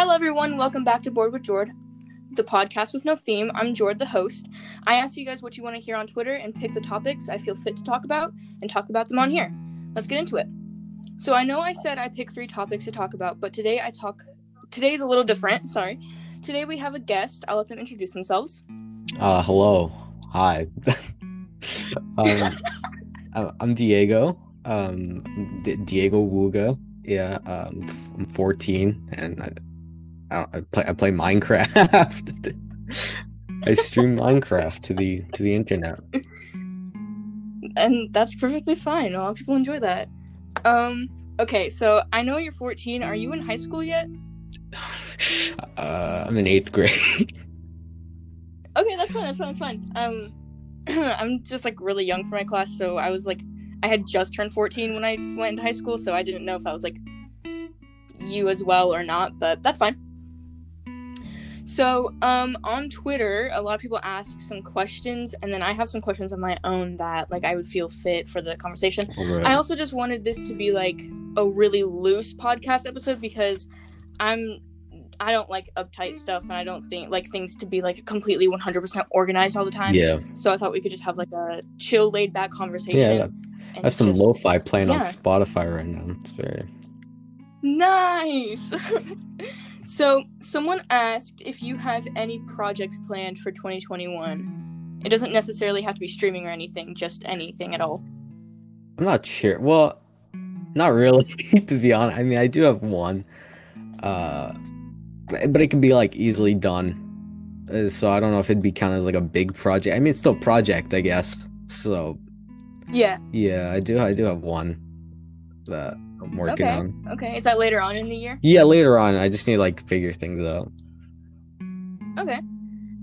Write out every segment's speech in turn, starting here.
Hello, everyone. Welcome back to Board with Jord, the podcast with no theme. I'm Jord, the host. I ask you guys what you want to hear on Twitter and pick the topics I feel fit to talk about and talk about them on here. Let's get into it. So I know I said I picked three topics to talk about, but today I talk. Today is a little different. Sorry. Today we have a guest. I'll let them introduce themselves. Uh, hello. Hi. um, I'm Diego. Um, D- Diego Wuga. Yeah. Um, I'm 14, and I, I, don't, I play I play Minecraft. I stream Minecraft to the to the internet. And that's perfectly fine. A lot of people enjoy that. Um, okay, so I know you're 14. Are you in high school yet? Uh, I'm in eighth grade. Okay, that's fine. That's fine. That's fine. Um, I'm just like really young for my class, so I was like, I had just turned 14 when I went into high school, so I didn't know if I was like you as well or not, but that's fine. So, um, on Twitter, a lot of people ask some questions, and then I have some questions of my own that like I would feel fit for the conversation. Alright. I also just wanted this to be like a really loose podcast episode because I'm I don't like uptight stuff and I don't think like things to be like completely 100% organized all the time. yeah. So I thought we could just have like a chill laid back conversation. Yeah. I have some just- lo-fi playing on. Spotify right now. It's very. Nice. so someone asked if you have any projects planned for 2021. It doesn't necessarily have to be streaming or anything, just anything at all. I'm not sure. Well, not really, to be honest. I mean, I do have one, uh, but it can be like easily done. Uh, so I don't know if it'd be counted as like a big project. I mean, it's still a project, I guess. So Yeah. yeah, I do. I do have one that I'm working Okay. on. Okay. Is that later on in the year? Yeah, later on, I just need to like figure things out. Okay.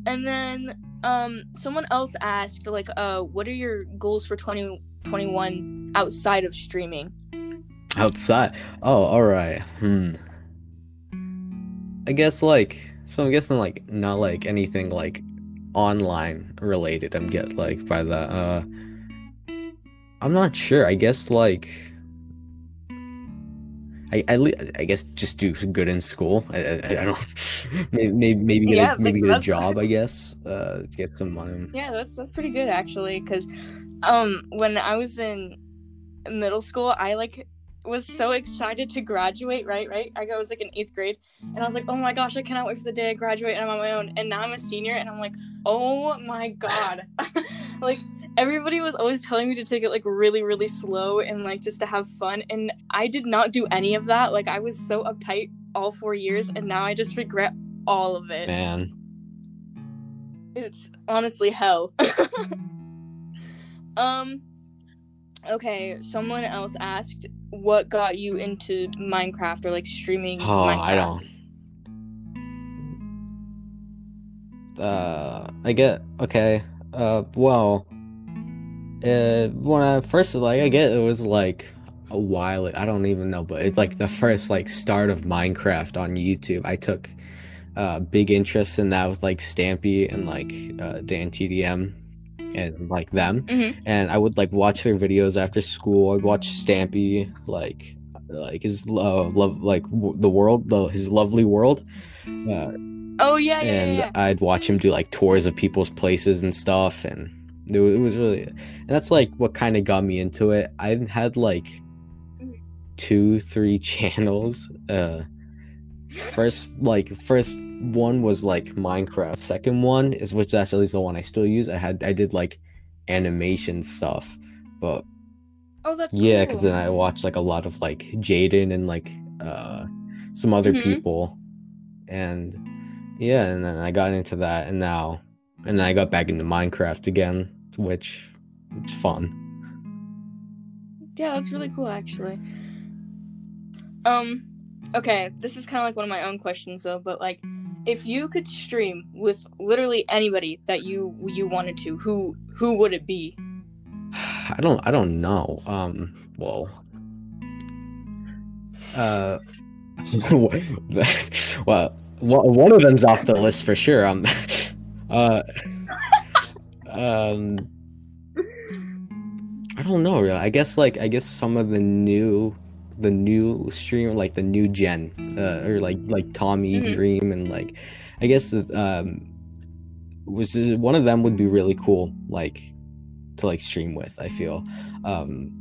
And then um someone else asked like uh what are your goals for 2021 outside of streaming? Outside. Oh, all right. Hmm. I guess like so. I'm guessing like not like anything like online related. I'm get like by the uh. I'm not sure. I guess like. I I, I guess just do good in school. I I, I don't. Maybe maybe maybe get Yeah, a, maybe get a job. I guess. Uh, get some money. Yeah, that's that's pretty good actually cuz um when I was in middle school, I like was so excited to graduate, right? Right? I was like in 8th grade and I was like, "Oh my gosh, I cannot wait for the day I graduate and I'm on my own." And now I'm a senior and I'm like, "Oh my god." like everybody was always telling me to take it like really really slow and like just to have fun and I did not do any of that. Like I was so uptight all 4 years and now I just regret all of it. Man. It's honestly hell. um okay, someone else asked what got you into Minecraft or like streaming Oh, Minecraft. I don't. Uh, I get okay. Uh, well, uh, when I first like, I get it was like a while. I don't even know, but it's like the first like start of Minecraft on YouTube. I took uh big interest in that with like Stampy and like uh, Dan TDM and like them Mhm. and I would like watch their videos after school. I'd watch Stampy, like like his uh, love, like w- the world, the his lovely world, uh, Oh yeah, yeah, and yeah. I'd watch him do like tours of people's places and stuff, and it, wa- it was really, and that's like what kind of got me into it. I had like Mhm. two, three channels. Uh, first like first one was like Minecraft. Second one is which actually is the one I still use. I had I did like animation stuff, but Oh, that's yeah, cool. because then I watched like a lot of like Jaden and like uh some other Mhm. people, and yeah, and then I got into that, and now and then I got back into Minecraft again, which it's fun. Yeah, that's really cool actually. Um okay, this is kind of like one of my own questions though, but like if you could stream with literally anybody that you you wanted to, who who would it be? I don't I don't know. Um, well, uh, well, one one of them's off the list for sure. Um, uh, um, I don't know. Really, I guess like I guess some of the new the new stream, like the new gen, uh, or like like Tommy Mhm. Dream and like, I guess um, was one of them would be really cool, like to like stream with. I feel, um,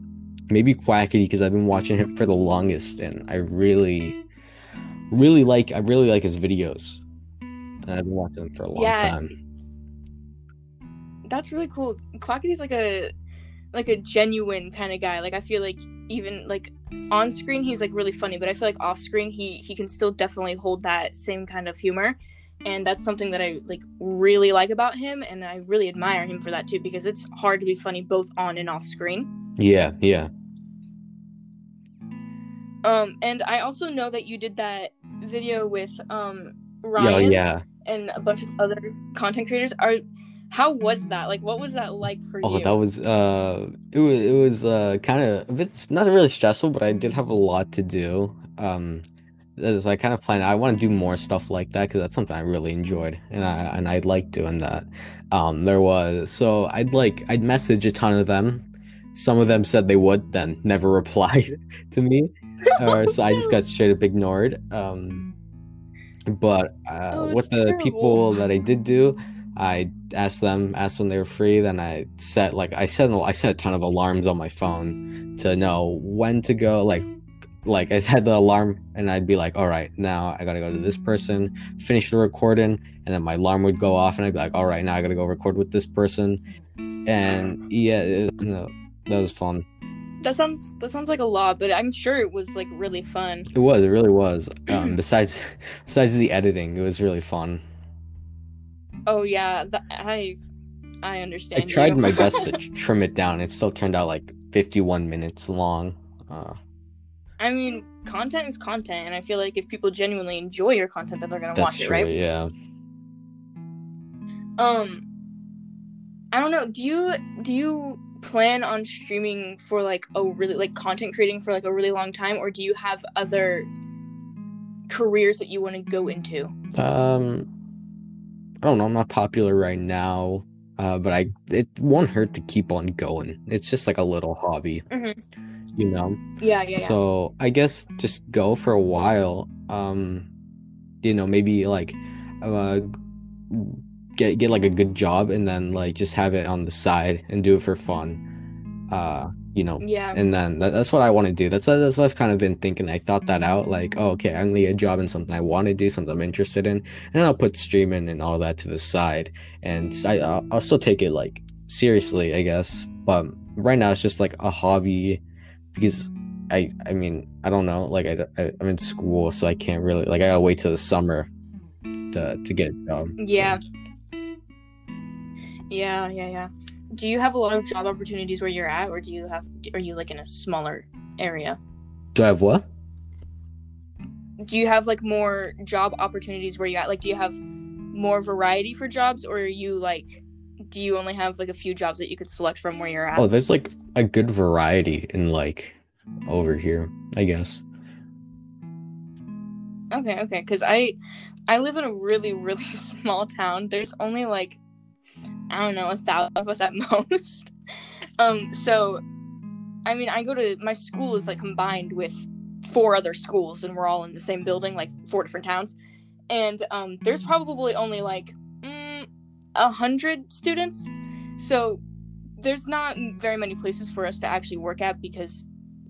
maybe Quackity because I've been watching him for the longest, and I really, really like I really like his videos, and I've been watching them for a long Yeah. time. That's really cool. Quackity's like a like a genuine kind of guy. Like I feel like even like on screen he's like really funny, but I feel like off screen he he can still definitely hold that same kind of humor. And that's something that I like really like about him and I really admire him for that too because it's hard to be funny both on and off screen. Yeah, yeah. Um and I also know that you did that video with um Yeah, Ryan yeah. and a bunch of other content creators. Are how was that? Like what was that like for you? Oh, that was uh it was it was uh kind of it's not really stressful, but I did have a lot to do. Um as I kind of planned, I want to do more stuff like that because that's something I really enjoyed, and I and I like doing that. Um, there was so I'd like I'd message a ton of them. Some of them said they would, then never replied to me, or so I just got straight up ignored. Um, but uh, Oh, with the people that I did do, I asked them, asked when they were free. Then I set like I set I set a ton of alarms on my phone to know when to go. Like like I had the alarm, and I'd be like, all right, now I gotta go to this person, finish the recording, and then my alarm would go off, and I'd be like, all right, now I gotta go record with this person, and yeah, it, no, that was fun. That sounds that sounds like a lot, but I'm sure it was like really fun. It was, it really was. Um, besides besides the editing, it was really fun. Oh yeah, that, I I understand. I tried my best to trim it down. It still turned out like 51 minutes long. Uh, I mean, content is content, and I feel like if people genuinely enjoy your content, then they're gonna watch it, true, right? yeah. Um, I don't know. Do you do you plan on streaming for like a really like content creating for like a really long time, or do you have other careers that you want to go into? Um, I don't know. I'm not popular right now, uh, but I it won't hurt to keep on going. It's just like a little hobby, Mhm. you know. Yeah, yeah, yeah. So I guess just go for a while. Um, you know, maybe like uh, get get like a good job and then like just have it on the side and do it for fun. Uh, you know, yeah. and then that, that's what I want to do. That's that's what I've kind of been thinking. I thought that out, like, mm-hmm. oh, okay, I'm gonna get a job in something I want to do, something I'm interested in, and I'll put streaming and all that to the side, and I I'll, I'll still take it like seriously, I guess. But right now it's just like a hobby because I I mean I don't know, like I, I I'm in school, so I can't really like I gotta wait till the summer to to get a job. Yeah. Yeah, yeah, yeah. Do you have a lot of job opportunities where you're at, or do you have? Are you like in a smaller area? Do I have what? Do you have like more job opportunities where you're at? Like, do you have more variety for jobs, or are you like, do you only have like a few jobs that you could select from where you're at? Oh, there's like a good variety in like over here, I guess. Okay, okay. Because I, I live in a really, really small town. There's only like, I don't know, a thousand of us at most. um, so, I mean, I go to my school is like combined with four other schools, and we're all in the same building, like four different towns. And um, there's probably only like mm, a hundred students, so there's not very many places for us to actually work at because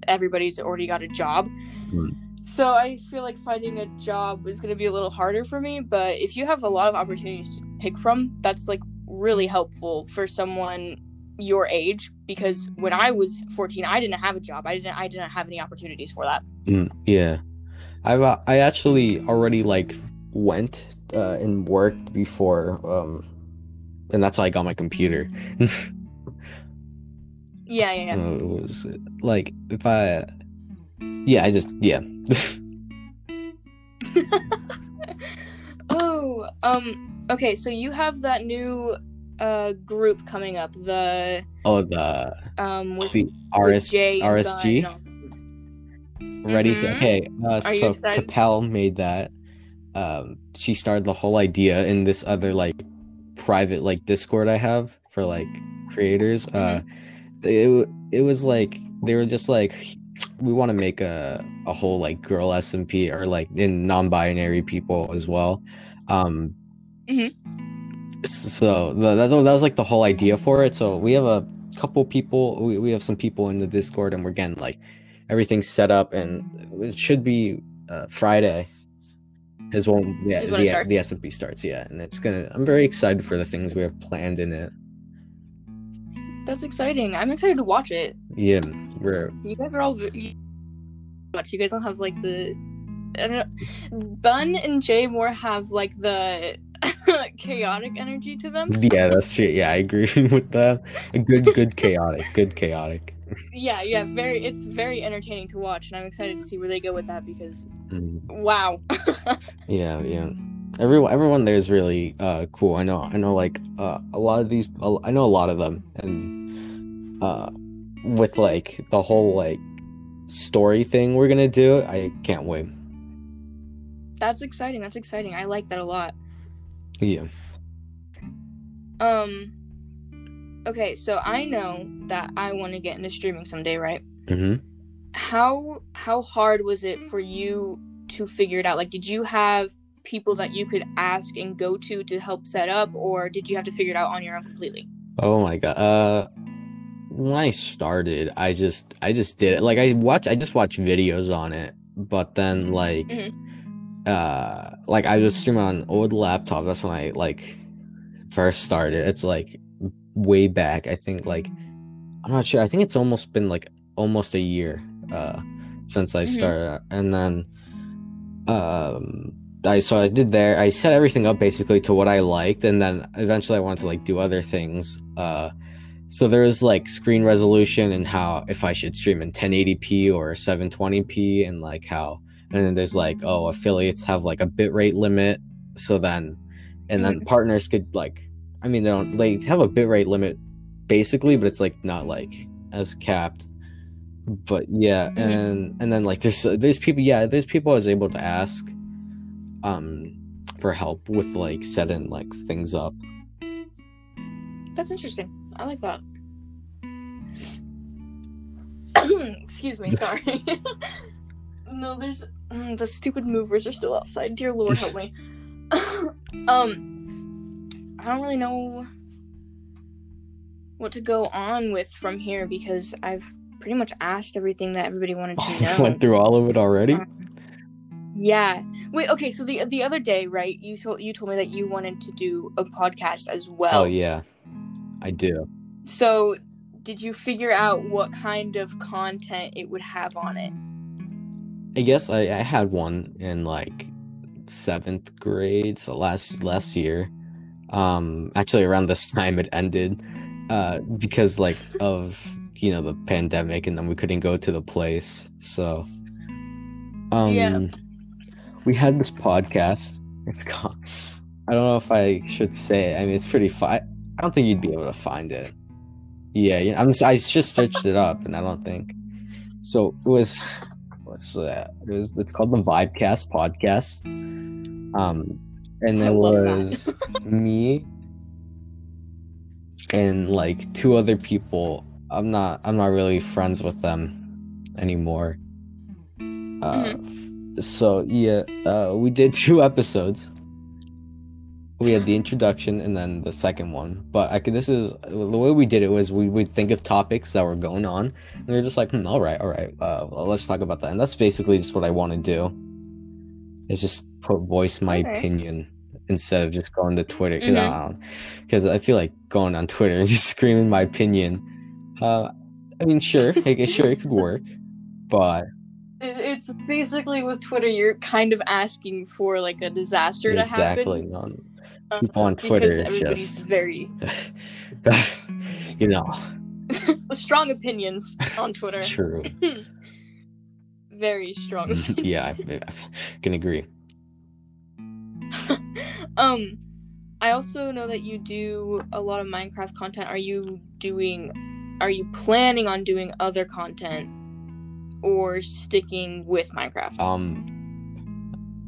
everybody's already got a job. Hmm. So I feel like finding a job is going to be a little harder for me, but if you have a lot of opportunities to pick from, that's like really helpful for someone your age because when I was 14, I didn't have a job. I didn't I didn't have any opportunities for that. Mm, yeah, I've uh, I actually already like went uh, and worked before, um, and that's how I got my computer. Yeah, yeah, yeah. Uh, it was like if I, yeah, I just yeah. oh, um okay, so you have that new uh group coming up, the oh, the um with, the with RS Jay RSG? Ready. So, Mhm. okay, uh, so excited? Capel made that. Um, she started the whole idea in this other like private like Discord I have for like creators. Uh, Mm-hmm. it it was like they were just like we want to make a a whole like girl SMP or like in non-binary people as well. Um, Mhm. so the, that, that was like the whole idea for it. So we have a couple people. We, we have some people in the Discord, and we're getting like everything's set up, and it should be uh, Friday. Is when yeah Is when it the, SMP starts yeah, and it's gonna. I'm very excited for the things we have planned in it. That's exciting. I'm excited to watch it. Yeah, we're You guys are all v- much. You guys don't have like the. I don't know. Bun and Jay more have like the chaotic energy to them. yeah, that's true. Yeah, I agree with that. A good, good chaotic, good chaotic. Yeah, yeah, very. It's very entertaining to watch, and I'm excited to see where they go with that because Mm. wow. Yeah, yeah. Everyone, everyone there is really uh cool. I know, I know. Like uh, a lot of these, I know a lot of them, and uh, with like the whole like story thing we're gonna do, I can't wait. That's exciting. That's exciting. I like that a lot. Yeah. Um. Okay, so I know that I want to get into streaming someday, right? hmm how how hard was it for you to figure it out like did you have people that you could ask and go to to help set up or did you have to figure it out on your own completely Oh my god. Uh, when I started, I just, I just did it. Like I watch, I just watched videos on it, but then like, Mhm. Uh, like I was streaming on an old laptop. That's when I like first started. It's like way back. I think like, I'm not sure. I think it's almost been like almost a year, uh, since I Mhm. started, and then, um. I so I did there. I set everything up basically to what I liked, and then eventually I wanted to like do other things. Uh, so there was like screen resolution and how if I should stream in 1080p or 720p, and like how, and then there's like oh affiliates have like a bitrate limit. So then, and then partners could like, I mean they don't they have a bitrate limit basically, but it's like not like as capped. But yeah, Mhm. and and then like there's there's people yeah there's people I was able to ask um for help with like setting like things up. that's interesting i like that excuse me sorry no there's mm, the stupid movers are still outside dear lord help me um i don't really know what to go on with from here because i've pretty much asked everything that everybody wanted to know Went through all of it already. Yeah. Wait. Okay. So the the other day, right? You told you told me that you wanted to do a podcast as well. Oh yeah, I do. So did you figure out what kind of content it would have on it? I guess I, I had one in like seventh grade, so last last year. Um, actually around this time it ended, uh, because like of you know the pandemic, and then we couldn't go to the place. So, um, Yeah. we had this podcast. It's called. I don't know if I should say it. I mean, it's pretty fun. I don't think you'd be able to find it. Yeah, yeah. I'm. I just searched it up, and I don't think. So it was. What's that? It was. It's called the Vibecast podcast. Um, and it was me and like two other people. I'm not. I'm not really friends with them anymore. Uh, Mm-hmm. so yeah, uh, we did two episodes. We had the introduction and then the second one. But I could. This is the way we did it was we would think of topics that were going on, and we are just like, hmm, all right, all right, uh, well, let's talk about that. And that's basically just what I want to do. Is just voice my Okay. opinion instead of just going to Twitter because I feel like going on Twitter and just screaming my opinion. Uh, I mean, sure, sure, it could work, but It's basically with Twitter, you're kind of asking for like a disaster to exactly happen. People on Twitter, because it's everybody's just very you know, strong opinions on Twitter. true. Very strong. yeah, I, I can agree. um, I also know that you do a lot of Minecraft content. Are you doing? Are you planning on doing other content, or sticking with Minecraft? Um,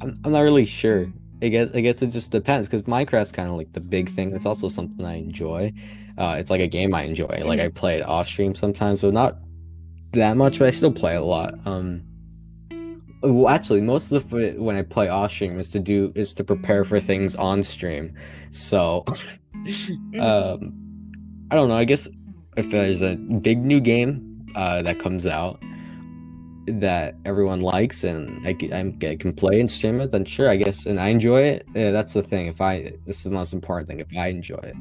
I'm, I'm not really sure. I guess I guess it just depends because Minecraft's kind of like the big thing. It's also something I enjoy. Uh, it's like a game I enjoy. Like I play it off stream sometimes, but not that much, but I still play a lot. Um, well, actually, most of the when I play off stream is to do is to prepare for things on stream. So, Mhm. um, I don't know. I guess if there's a big new game uh, that comes out that everyone likes and I can, I'm- I can play and stream it, then sure, I guess, and I enjoy it. Yeah, that's the thing. If I, this is the most important thing. If I enjoy it,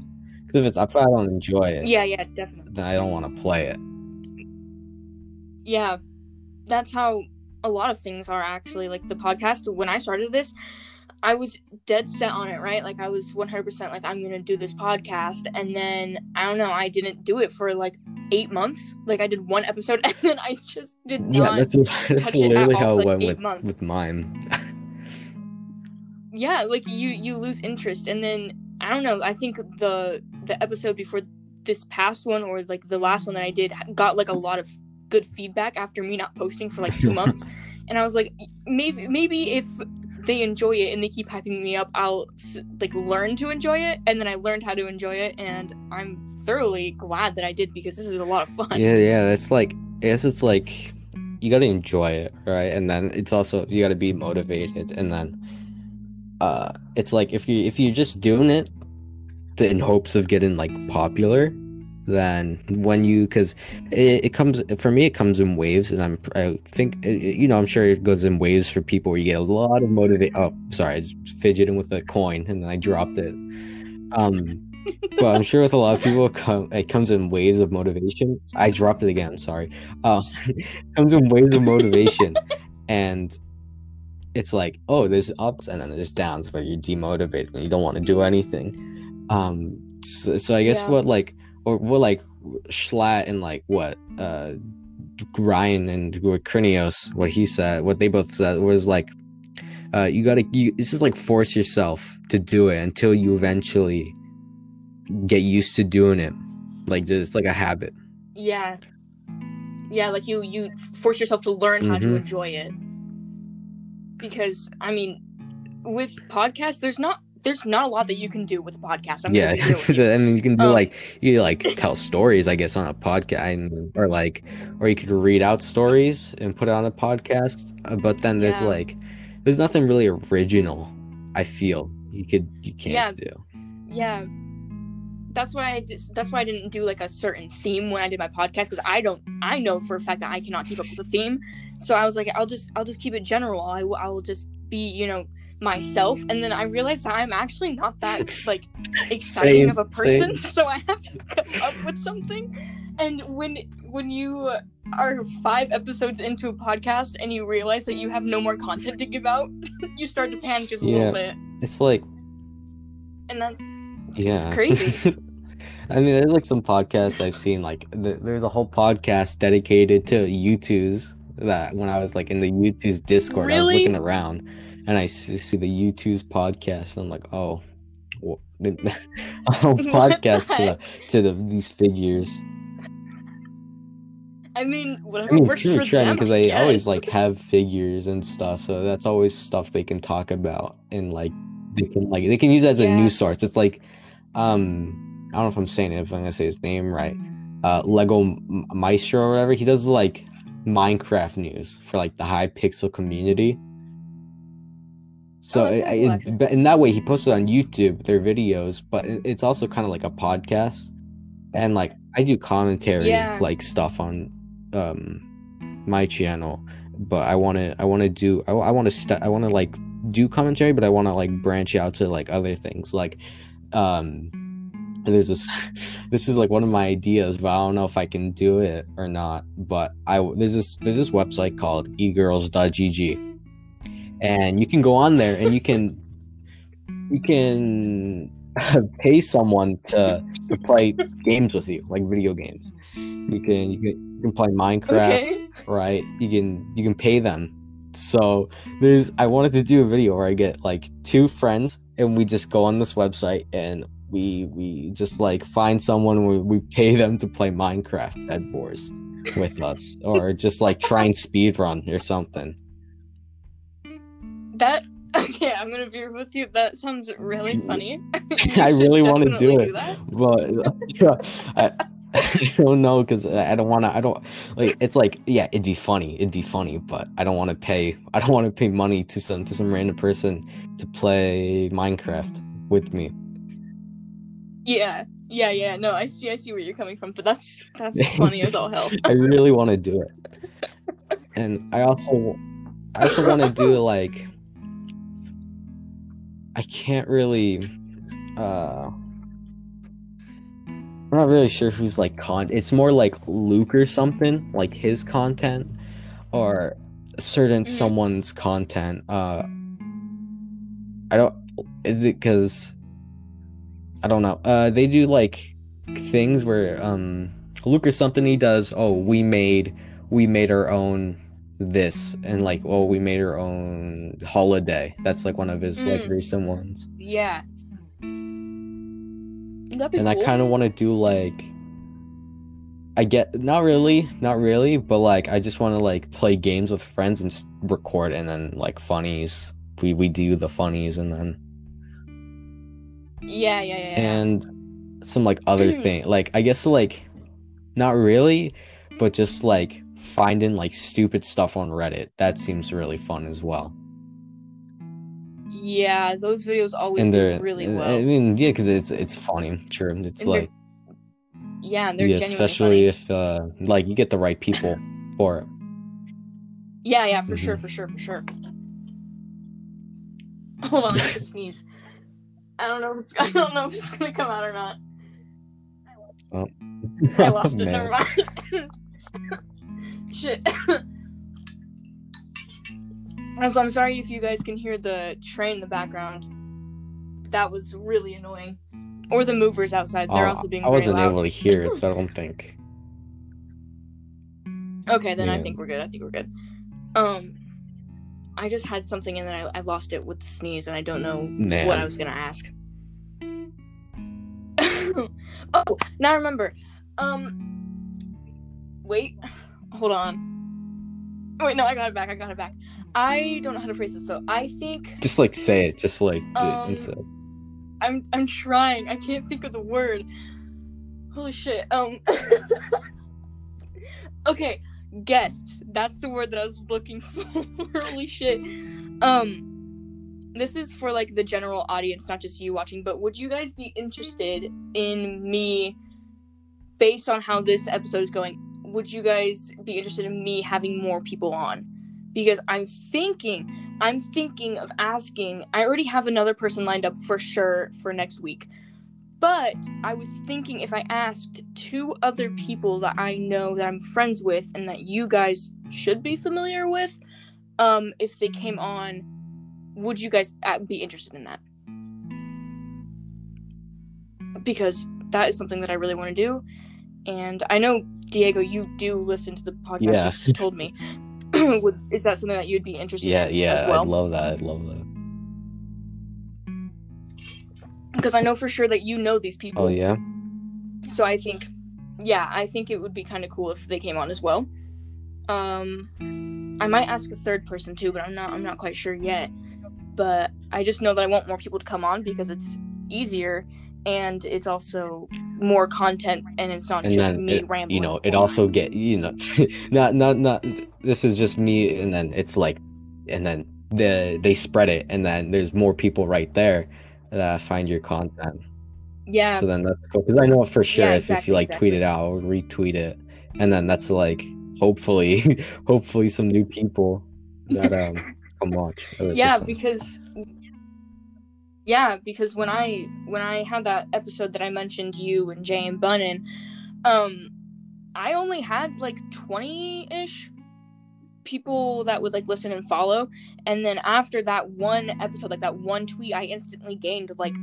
because if it's if I don't enjoy it, yeah, yeah, definitely. then I don't want to play it. Yeah, that's how a lot of things are actually. Like the podcast, when I started this, I was dead set on it, right? Like I was 100% like, I'm going to do this podcast. And then I don't know, I didn't do it for like eight months. Like I did one episode and then I just did Yeah, not. that's, that's touch it literally how it like, went with months. with mine. yeah, like you you lose interest. And then I don't know, I think the the episode before this past one or like the last one that I did got like a lot of good feedback after me not posting for like two months. and I was like, maybe maybe if they enjoy it and they keep hyping me up, I'll like learn to enjoy it. And then I learned how to enjoy it, and I'm thoroughly glad that I did because this is a lot of fun. Yeah, yeah, it's like I guess it's like you gotta enjoy it, right? And then it's also you gotta be motivated, and then uh, it's like if you if you're just doing it in hopes of getting like popular, then when you because it, it comes for me it comes in waves, and I'm I think it- you know I'm sure it goes in waves for people where you get a lot of motivate. Oh, sorry, I was fidgeting with a coin and then I dropped it. Um, but I'm sure with a lot of people, it, come, it comes in waves of motivation. I dropped it again. Sorry. Uh, it comes in waves of motivation, and it's like, oh, there's ups and then there's downs where you're demotivated and you don't want to do anything. Um, so, so I guess Yeah. what like or what like Schlatt and like what uh Ryan and Krinios, what he said, what they both said was like, uh, you gotta, you, it's just like force yourself to do it until you eventually get used to doing it, like just like a habit. Yeah. Yeah, like you you force yourself to learn how to Mhm. enjoy it. Because I mean, with podcasts, there's not there's not a lot that you can do with a podcast. I'm yeah, gonna be real with you. and you can do Um, like you like tell stories, I guess, on a podcast, or like, or you could read out stories and put it on a podcast. Uh, But then there's Yeah. like, there's nothing really original. I feel you could you can't Yeah. do. Yeah. That's why I just, that's why I didn't do like a certain theme when I did my podcast because I don't I know for a fact that I cannot keep up with a theme. So I was like I'll just I'll just keep it general. I will I will just be, you know, myself and then I realized that I'm actually not that like exciting Same, of a person, same. so I have to come up with something. And when when you are 5 episodes into a podcast and you realize that you have no more content to give out, you start to panic just a little bit. It's like And that's yeah, crazy. I mean, there's like some podcasts I've seen. Like, th- there's a whole podcast dedicated to Youtooz. That when I was like in the Youtooz Discord, I was looking around and I see the Youtooz podcast, and I'm like, oh, the- a whole podcast to, the to the, these figures. I mean, I whatever mean, works for them. because they always like have figures and stuff, so that's always stuff they can talk about and like they can like they can use it as a news source. It's like, um, I don't know if I'm saying it, if I'm gonna say his name right. Uh, Lego Maestro or whatever. He does like Minecraft news for like the Hypixel community. So Oh, it, cool, it- in that way, he posted on YouTube their videos, but it's also kind of like a podcast, and like I do commentary Yeah. like stuff on um my channel, but I want to I want to do I, I want to st- I want to like do commentary, but I want to like branch out to like other things. Like um there's this this is like one of my ideas but i don't know if i can do it or not but i there's this there's this website called egirls.gg and you can go on there and you can you can pay someone to, to play games with you like video games. You can you can, you can play minecraft Okay. right? You can you can pay them. So there's i wanted to do a video where i get like two friends and we just go on this website and we we just like find someone we, we pay them to play minecraft dead boars with us or just like try and speed run or something That okay, I'm gonna be with you. That sounds really mm-hmm. funny. I really wanna do it. that. but I, I don't know because I don't want to. I don't like. It's like yeah, it'd be funny. It'd be funny, but I don't want to pay. I don't want to pay money to some to some random person to play Minecraft with me. Yeah, yeah, yeah. No, I see. I see where you're coming from, but that's that's funny as all hell. I really want to do it, and I also, I also want to do like. I can't really. uh I'm not really sure who's like con. It's more like Luke or something, like his content, or certain Mhm. someone's content. Uh, I don't. Is it because? I don't know. Uh, they do like things where um Luke or something he does. Oh, we made we made our own this and like oh we made our own holiday. That's like one of his like Mm. recent ones Yeah. That'd be and I kind of want to do like I get not really, not really, but like I just want to like play games with friends and just record and then like funnies. We we do the funnies and then Yeah, yeah, yeah. yeah. and some like other thing. Like I guess like not really, but just like finding like stupid stuff on Reddit. That seems really fun as well. yeah, those videos always do really well. I mean, yeah, because it's it's funny. Sure, it's And like yeah, and they're yeah, especially funny. if uh like you get the right people for it. Yeah, yeah, for Mhm. sure, for sure, for sure. Hold on, I have to sneeze. I don't know if it's I don't know if it's gonna come out or not. Oh. I lost it. Man. Never mind. Shit. also, I'm sorry if you guys can hear the train in the background. That was really annoying. Or the movers outside. They're Oh, also being I very wasn't loud. able to hear it, so I don't think. Okay, then I think we're good. I think we're good. Um, I just had something and then I, I lost it with the sneeze, and I don't know Man. what I was gonna ask. oh, now I remember. Um, wait, hold on. Wait, no, I got it back. I got it back. I don't know how to phrase this, so I think Just like say it, just like Um, instead. I'm I'm trying. I can't think of the word. Holy shit. Um. okay, guests. That's the word that I was looking for. Holy shit. Um. This is for like the general audience, not just you watching. But would you guys be interested in me, based on how this episode is going? Would you guys be interested in me having more people on? Because I'm thinking I'm thinking of asking. I already have another person lined up for sure for next week. But I was thinking if I asked two other people that I know that I'm friends with and that you guys should be familiar with, um, if they came on, would you guys uh, be interested in that? Because that is something that I really want to do. And I know, Diego, you do listen to the podcast. Yeah. You told me. Would, is that something that you'd be interested Yeah, in yeah, as well? I'd love that. I'd love that. because I know for sure that you know these people. Oh yeah, So I think, yeah, I think it would be kind of cool if they came on as well. Um, I might ask a third person too, but I'm not. I'm not quite sure yet. But I just know that I want more people to come on because it's easier and it's also more content and it's not and just me it, rambling. you know it also get you know not not not this is just me and then it's like and then the they spread it and then there's more people right there that find your content yeah, so then that's cool because i know for sure Yeah, if, if you like exactly. tweet it out or retweet it and then that's like hopefully hopefully some new people that um come watch yeah, because yeah, because when I when I had that episode that I mentioned you and Jay and Bunnin, um, I only had like twenty ish people that would like listen and follow, and then after that one episode, like that one tweet, I instantly gained like.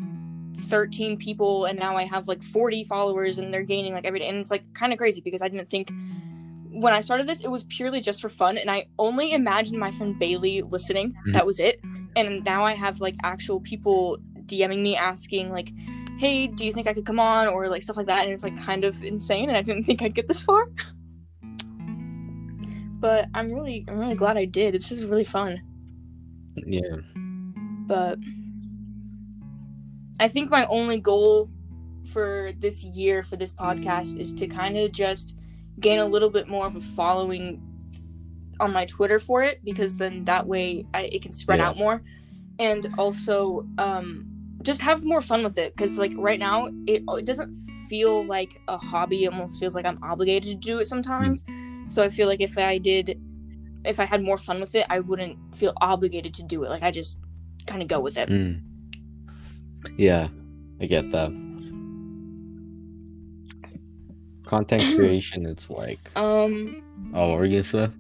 13 people and now I have like 40 followers and they're gaining like every day and it's like kind of crazy because I didn't think when I started this it was purely just for fun and I only imagined my friend Bailey listening Mhm. that was it and now I have like actual people DMing me asking like hey do you think I could come on? or like stuff like that and it's like kind of insane and I didn't think I'd get this far. But I'm really I'm really glad I did. It's just really fun. Yeah. But I think my only goal for this year for this podcast is to kind of just gain a little bit more of a following on my Twitter for it because then that way I, it can spread Yeah. out more, and also um, just have more fun with it because like right now it it doesn't feel like a hobby. It almost feels like I'm obligated to do it sometimes. So I feel like if I did, if I had more fun with it, I wouldn't feel obligated to do it. Like I just kind of go with it. Mm. Yeah, I get that. Content creation, it's like, Um, oh, what were you gonna say?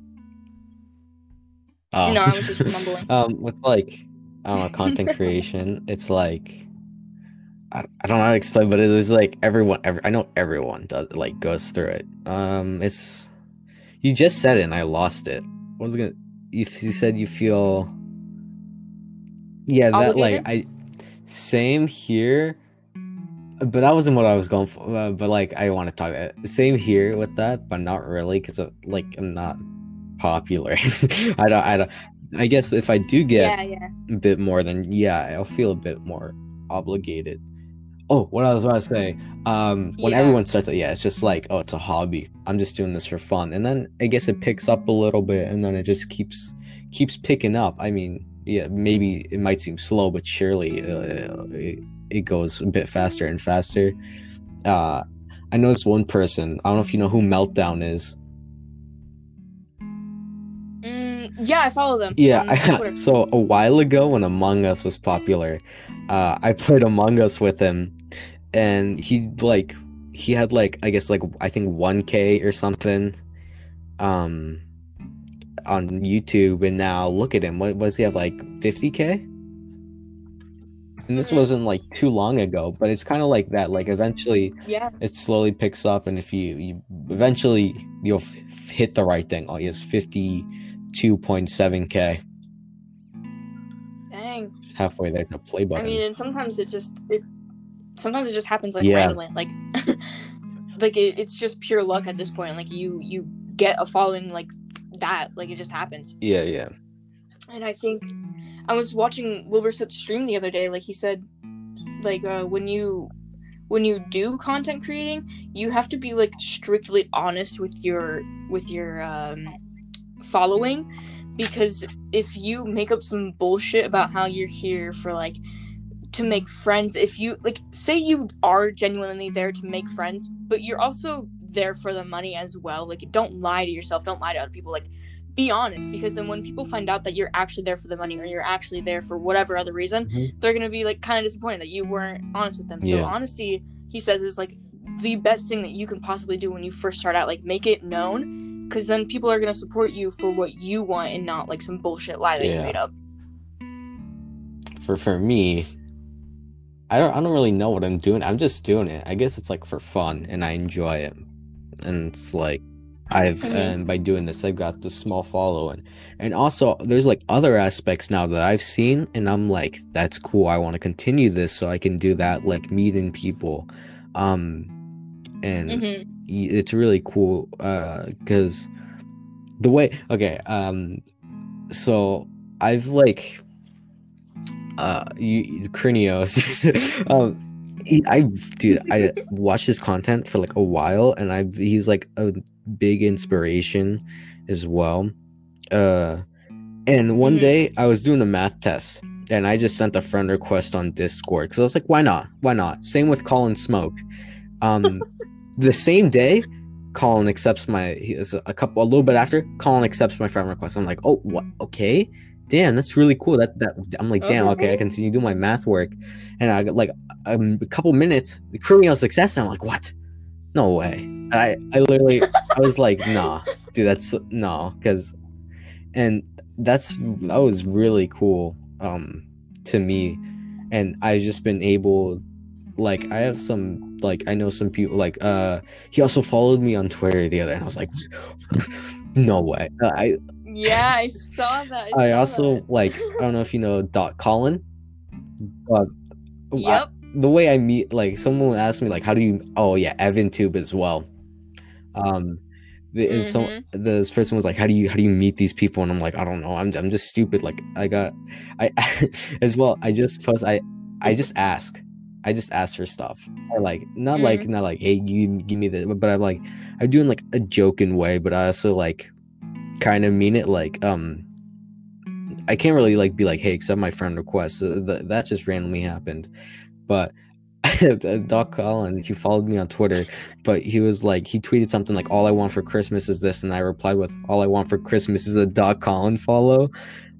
Oh. no, I was just mumbling. um, with like, I don't know, content creation, it's like, I, I don't know how to explain, but it is like everyone, every, I know everyone does like goes through it. Um, it's, you just said it and I lost it. What was it gonna? You, you said you feel, yeah, that like I, same here but that wasn't what I was going for. Uh, but like, I want to talk. Uh, same here with that, but not really, because like I'm not popular. I don't. I don't. I guess if I do get yeah, yeah. a bit more, then yeah, I'll feel a bit more obligated. Oh, what I was about to say. Um, when Yeah. everyone starts, yeah, it's just like, oh, it's a hobby. I'm just doing this for fun, and then I guess it picks up a little bit, and then it just keeps keeps picking up. I mean, yeah, maybe it might seem slow, but surely uh, it, it goes a bit faster and faster. Uh, I noticed one person. I don't know if you know who Meltdown is. Yeah, I follow them. Yeah, on I, Twitter. so a while ago when Among Us was popular, uh, I played Among Us with him, and he like he had like I guess like I think 1k or something, um, on YouTube, and now look at him. What, does he have like 50k? And this Mhm. wasn't like too long ago, but it's kind of like that. Like eventually, yeah, it slowly picks up, and if you you eventually you'll f- hit the right thing. Oh, he has 52.7k dang. halfway there to play button. I mean, and sometimes it just it sometimes it just happens like Yeah. randomly, like like it, it's just pure luck at this point. Like you you get a following like that, like it just happens. yeah, yeah, And I think I was watching Wilbur's stream the other day. Like he said, like uh, when you when you do content creating, you have to be like strictly honest with your with your um, following, because if you make up some bullshit about how you're here for like to make friends, if you like say you are genuinely there to make friends, but you're also there for the money as well. Like don't lie to yourself, don't lie to other people. Like be honest because then when people find out that you're actually there for the money or you're actually there for whatever other reason Mhm. they're gonna be like kind of disappointed that you weren't honest with them so honesty he says is like the best thing that you can possibly do when you first start out like make it known because then people are gonna support you for what you want and not like some bullshit lie that you made up for for me, I don't I don't really know what I'm doing. I'm just doing it. I guess it's like for fun, and I enjoy it. And it's like I've Mhm. and by doing this, I've got this small following, and also there's like other aspects now that I've seen, and I'm like, that's cool. I want to continue this so I can do that, like meeting people, um, and Mhm. It's really cool uh because the way okay um so i've like uh you Krinios um i dude i watched his content for like a while and i he's like a big inspiration as well uh and one Mhm. day i was doing a math test and i just sent a friend request on discord because i was like why not? Why not? Same with colin smoke. Um the same day colin accepts my he is a couple a little bit after colin accepts my friend request. I'm like oh what? Okay. Damn that's really cool. That that i'm like damn okay i Okay. continue doing my math work. And i got like um, a couple minutes the accepts and i'm like what? No way. I i literally i was like nah dude that's no because and that's that was really cool um to me. And I've just been able like i have some like i know some people like uh he also followed me on twitter the other and i was like no way. Uh, i yeah i saw that i saw also that. like i don't know if you know dot colin but I- yep. the way i meet like someone asked me like how do you oh yeah evan tube as well. Um the, and some this person was like how do you how do you meet these people? And i'm like i don't know i'm, I'm just stupid like i got i as well i just post i i just ask I just ask for stuff, or like not like not like hey, you give me the, but I'm like I do in like a joking way, but I also like kind of mean it. Like um, I can't really like be like hey, accept my friend request. So th- that just randomly happened, but Doc Collin, he followed me on Twitter, but he was like, he tweeted something like, "All I want for Christmas is this," and I replied with, "All I want for Christmas is a Doc Collin follow,"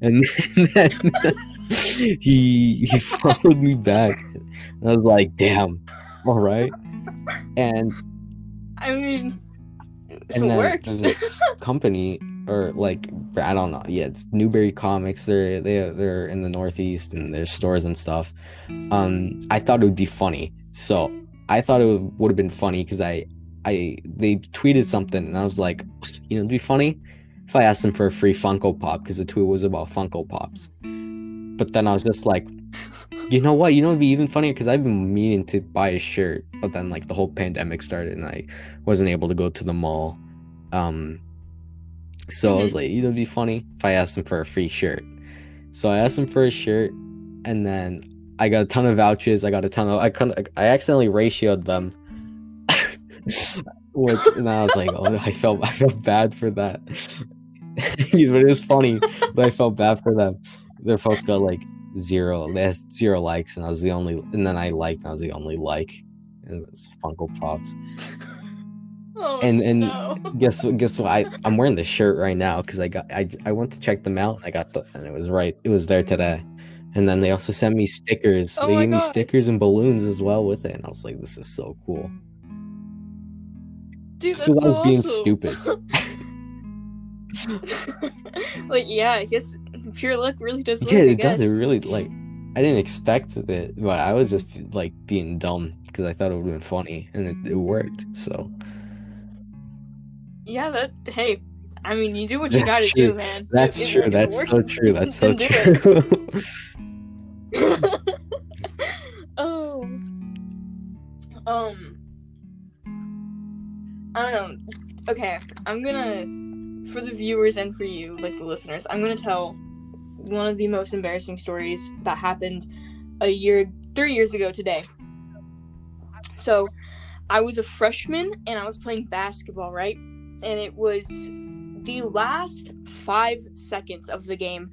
and then he he followed me back, and I was like, "Damn, all right," and I mean, and it then works. there's this company or like I don't know. Yeah, it's Newbury Comics. They're they they're in the Northeast and there's stores and stuff. Um, I thought it would be funny, so I thought it would, would have been funny because I I they tweeted something and I was like, you know, it'd be funny if I asked them for a free Funko Pop because the tweet was about Funko Pops. But then I was just like, you know what? You know, it'd be even funnier because I've been meaning to buy a shirt, but then like the whole pandemic started and I wasn't able to go to the mall. Um, so I was like, you know, it'd be funny if I asked him for a free shirt. So I asked him for a shirt, and then I got a ton of vouchers. I got a ton of. I kind of. I accidentally ratioed them. Which and I was like, oh, I felt. I felt bad for that. but it was funny. But I felt bad for them. Their post got like zero. Zero likes, and I was the only. And then I liked. And I was the only like. And it was Funko Pops. oh, and and no. guess what guess what I, i'm wearing the shirt right now because i got I, I went to check them out and i got the and it was right it was there today and then they also sent me stickers Oh they gave me God. stickers and balloons as well with it and i was like this is so cool Dude, that's because i was so being stupid like, yeah, I guess pure luck really does work. yeah I it does it really like i didn't expect it but i was just like being dumb because i thought it would have been funny and it, it worked so Yeah, that. Hey, I mean, you do what you That's gotta true. do, man. that's if true it that's so works, true that's so it. true oh. Um. I don't know. Okay, I'm gonna, for the viewers and for you, like the listeners, I'm gonna tell one of the most embarrassing stories that happened a year, three years ago today. So, I was a freshman and I was playing basketball, right? And it was the last five seconds of the game,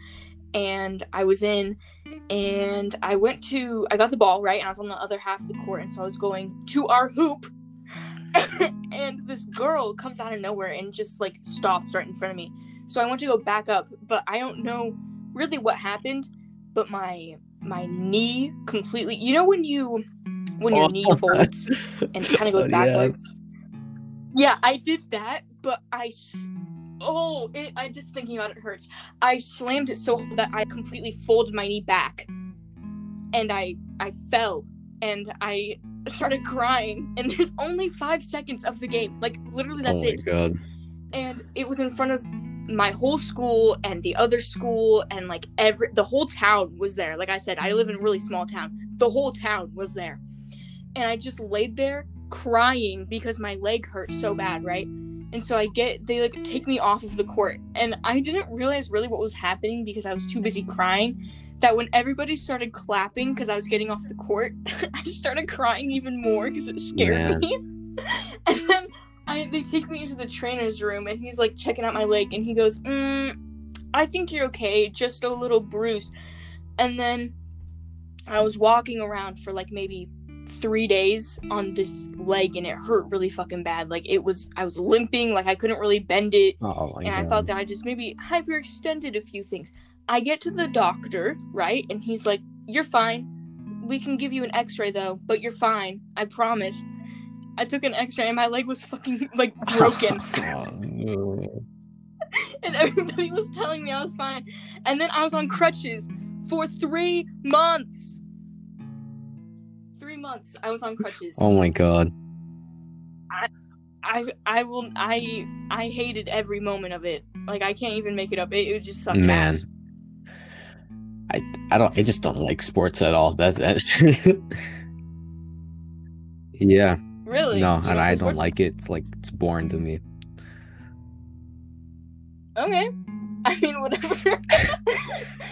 and I was in and I went to I got the ball right and I was on the other half of the court and so I was going to our hoop and this girl comes out of nowhere and just like stops right in front of me. So I went to go back up, but I don't know really what happened, but my my knee completely you know when you when your oh, knee Oh. folds and it kind of goes Yeah. backwards. Yeah, I did that, but I oh, it, I just thinking about it hurts. I slammed it so that I completely folded my knee back, and I I fell, and I started crying. And there's only five seconds of the game, like literally that's oh my it. god And it was in front of my whole school and the other school and like every the whole town was there. Like I said, I live in a really small town. The whole town was there, and I just laid there crying because my leg hurt so bad, right? And so I get they like take me off of the court, and I didn't realize really what was happening because I was too busy crying. That when everybody started clapping because I was getting off the court, I started crying even more because it scared Man. me. and then I they take me into the trainer's room, and he's like checking out my leg, and he goes, mm, "I think you're okay, just a little bruise." And then I was walking around for like maybe three days on this leg and it hurt really fucking bad. Like it was I was limping, like I couldn't really bend it. oh And I thought that I just maybe hyperextended a few things. I get to the doctor, right? And he's like, You're fine. We can give you an x ray though, but you're fine. I promise. I took an x ray and my leg was fucking like broken. Oh, and everybody was telling me I was fine. And then I was on crutches for three months. Three months I was on crutches. oh my god I I will I I hated every moment of it. Like I can't even make it up. It, it just sucked Man. ass. I I don't I just don't like sports at all. That's that. yeah. Really? No, and I don't like it. It's like it's boring to me. Okay. I mean whatever.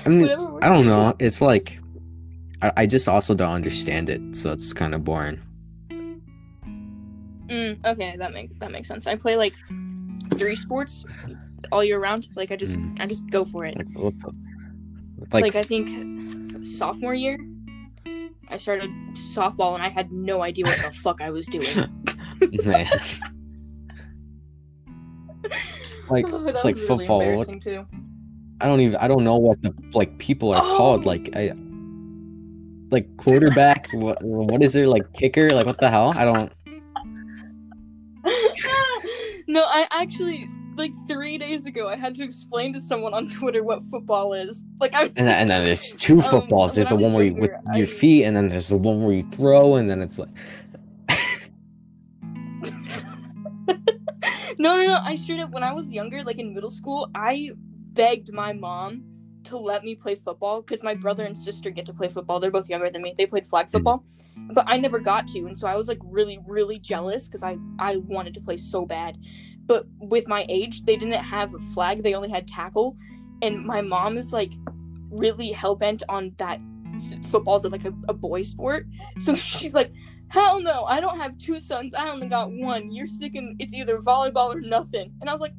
I mean, whatever I don't know. It's like I, I just also don't understand it, so it's kind of boring. Mm, okay, that makes that makes sense. I play like three sports all year round. Like I just Mm. I just go for it. Like, Like, like, I think sophomore year, I started softball and I had no idea what the fuck I was doing. man. like Oh, like really football, what- too. I don't even I don't know what the like people are Oh. called. Like I like quarterback. what what is there like kicker? Like what the hell? I don't. no, I actually like three days ago I had to explain to someone on Twitter what football is. Like I And then, and then there's two Um, footballs. There's the one where you with younger, your feet, and then there's the one where you throw, and then it's like no, no, no. I straight up when I was younger, like in middle school, I begged my mom to let me play football because my brother and sister get to play football. They're both younger than me. They played flag football, but I never got to, and so I was like really, really jealous because I I wanted to play so bad. But with my age, they didn't have a flag. They only had tackle, and my mom is like really hell bent on that football's like a, a boy sport. So she's like, hell no, I don't have two sons. I only got one. You're sticking, it's either volleyball or nothing. And I was like,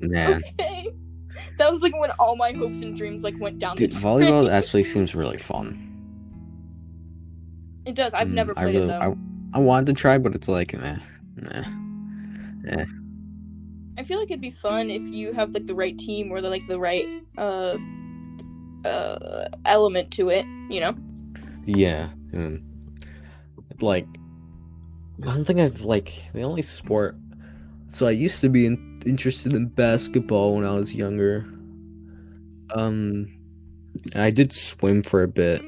man, okay. That was like when all my hopes and dreams like went down dude, the volleyball actually seems really fun. It does. I've Mm, never I played really, it though. I, I wanted to try, but it's like, nah, nah. I feel like it'd be fun if you have like the right team or the like the right uh uh element to it, you know? Yeah, mm. like one don't I've like the only sport. So I used to be in, interested in basketball when I was younger. Um, and I did swim for a bit.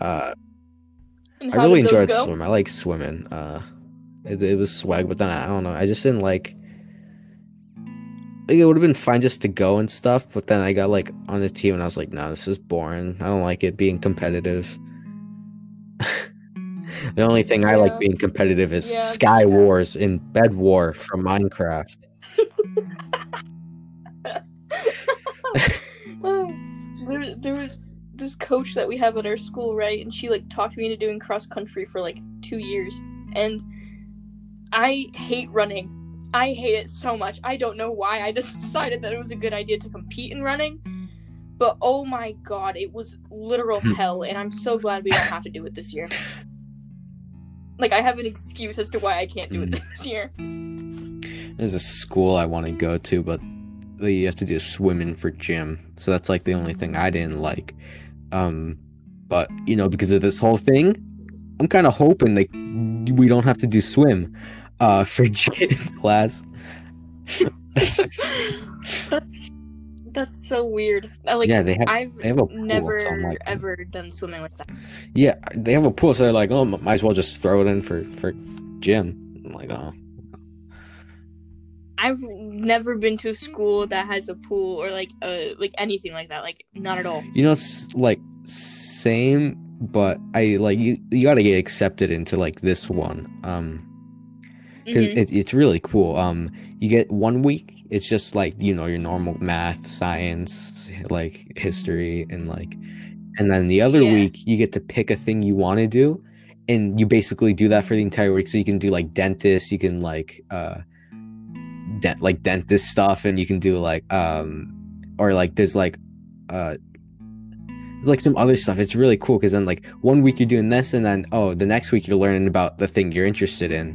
Uh, I really enjoyed go? swim. I like swimming. Uh, it, it was swag, but then I, I don't know. I just didn't like. Like it would have been fine just to go and stuff, but then I got like on the team and I was like, "No, this is boring. I don't like it being competitive." the only thing I like being competitive is Yeah, Sky yeah. Wars in Bed War from Minecraft. There, there was this coach that we have at our school, right? And she like talked me into doing cross country for like two years, and I hate running. I hate it so much. I don't know why. I just decided that it was a good idea to compete in running. But oh my god, it was literal hell, and I'm so glad we don't have to do it this year. Like I have an excuse as to why I can't do it Mm. this year. There's a school I want to go to, but you have to do swimming for gym. So that's like the only thing I didn't like. Um, but you know, because of this whole thing, I'm kind of hoping like we don't have to do swim, uh, for gym class. That's that's so weird. I, like yeah, they have I've they have a pool, never I'm like, ever done swimming like that. yeah, they have a pool, so they're like, oh, might as well just throw it in for for gym. I'm like, oh, I've never been to a school that has a pool or like uh like anything like that. Like not at all. you know, it's like same, but I like you. You got to get accepted into like this one. Um. 'Cause Mhm. it, it's really cool. Um, you get one week. It's just like you know your normal math, science, like history, and like, and then the other Yeah. week you get to pick a thing you want to do, and you basically do that for the entire week. So you can do like dentist, you can like uh, dent like dentist stuff, and you can do like um, or like there's like uh. Like some other stuff, it's really cool because then like one week you're doing this, and then oh, the next week you're learning about the thing you're interested in,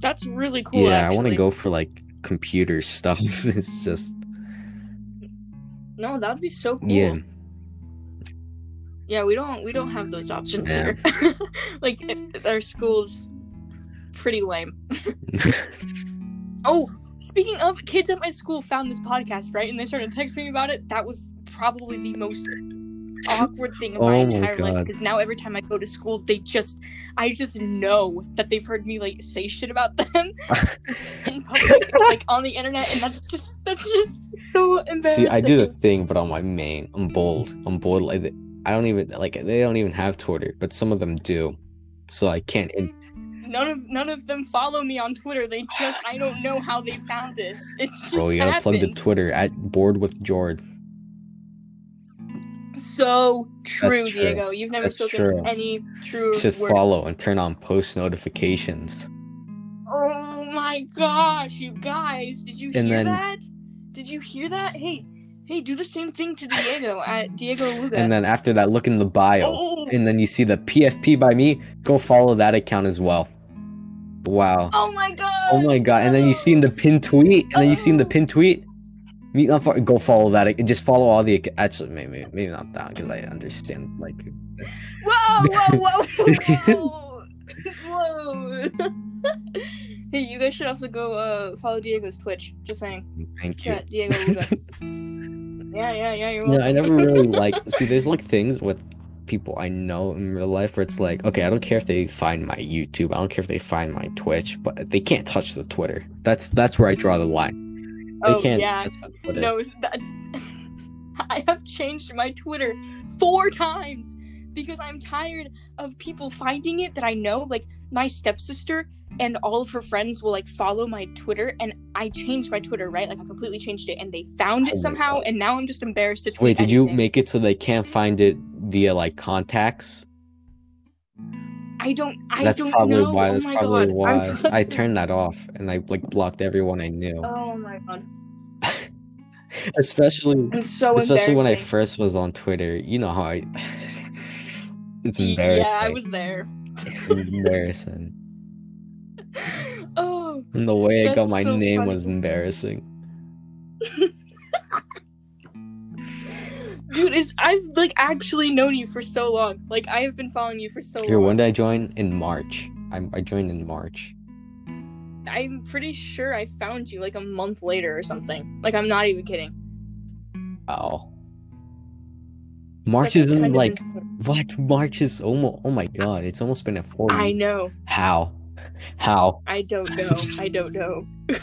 That's really cool. yeah, I want to go for like computer stuff. it's just No, that'd be so cool. yeah. Yeah, we don't we don't have those options Yeah. here. like eh, our school's pretty lame. Oh, speaking of kids at my school found this podcast, right? And they started texting me about it. That was probably the most awkward thing of my Oh my entire life because now every time I go to school, they just I just know that they've heard me like say shit about them in public, like on the internet, and that's just that's just so embarrassing. See, I do the thing, but on my main, I'm bold. I'm bold. Like I don't even like they don't even have Twitter, but some of them do. So I can't. In- None of none of them follow me on Twitter. They just I don't know how they found this. It's just bro, you gotta plug the. Twitter at board with Jord. So true, true. Diego. You've never That's spoken true. any true You should words. follow and turn on post notifications. Oh my gosh, you guys! Did you And hear then- that? Did you hear that? Hey, hey, do the same thing to Diego at Diego Luga. And then after that, look in the bio. oh, And then you see the PFP by me. Go follow that account as well. Wow. oh my god! Oh my god. And then you see in the pin tweet. And then you see in the oh. pin tweet. Fo- go follow that. ac- Just follow all the. Actually, maybe maybe not that because I understand. Like, Whoa, whoa, whoa, whoa, whoa! hey, you guys should also go uh follow Diego's Twitch. Just saying. thank you. Yeah, Diego yeah, yeah, yeah. You're Yeah, welcome. I never really like. See, there's like things with people I know in real life where it's like, okay, I don't care if they find my YouTube, I don't care if they find my Twitch, but they can't touch the Twitter. That's that's where I draw the line. They Oh, can't yeah. No, that I have changed my Twitter four times because I'm tired of people finding it that I know. Like my stepsister and all of her friends will like follow my Twitter, and I changed my Twitter, right? Like I completely changed it, and they found Oh it my somehow, and now I'm just embarrassed to tweet. Wait, did you make it so they can't find it via like contacts? I don't. I that's don't probably know. why. oh That's my probably god. why I turned that off and I like blocked everyone I knew. Oh my god. especially so especially when I first was on Twitter. You know how I It's embarrassing. Yeah, I was there. It's embarrassing. oh. And the way I got my so name was embarrassing. Dude, is I've like actually known you for so long. Like I have been following you for so Here, long. when did I join? In March. I'm, I joined in March. I'm pretty sure I found you like a month later or something. Like I'm not even kidding. Oh. March Like, isn't like what? March is almost. Oh my god! It's almost been a four. I know. How? How? I don't know. I don't know.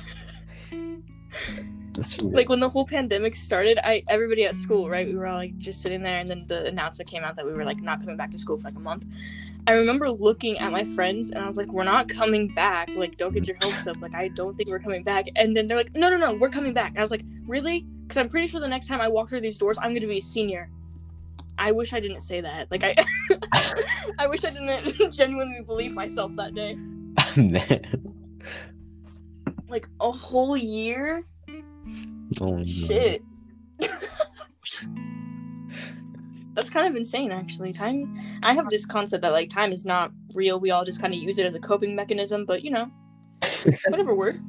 Like when the whole pandemic started, I everybody at school, right? We were all like just sitting there and then the announcement came out that we were like not coming back to school for like a month. I remember looking at my friends and I was like, We're not coming back. Like, don't get your hopes up. Like, I don't think we're coming back. And then they're like, No, no, no, we're coming back. And I was like, Really? Because I'm pretty sure the next time I walk through these doors, I'm gonna be a senior. I wish I didn't say that. Like I I wish I didn't genuinely believe myself that day. Like a whole year? Oh. Shit. That's kind of insane, actually. Time. I have this concept that like time is not real. We all just kind of use it as a coping mechanism. But you know, whatever works.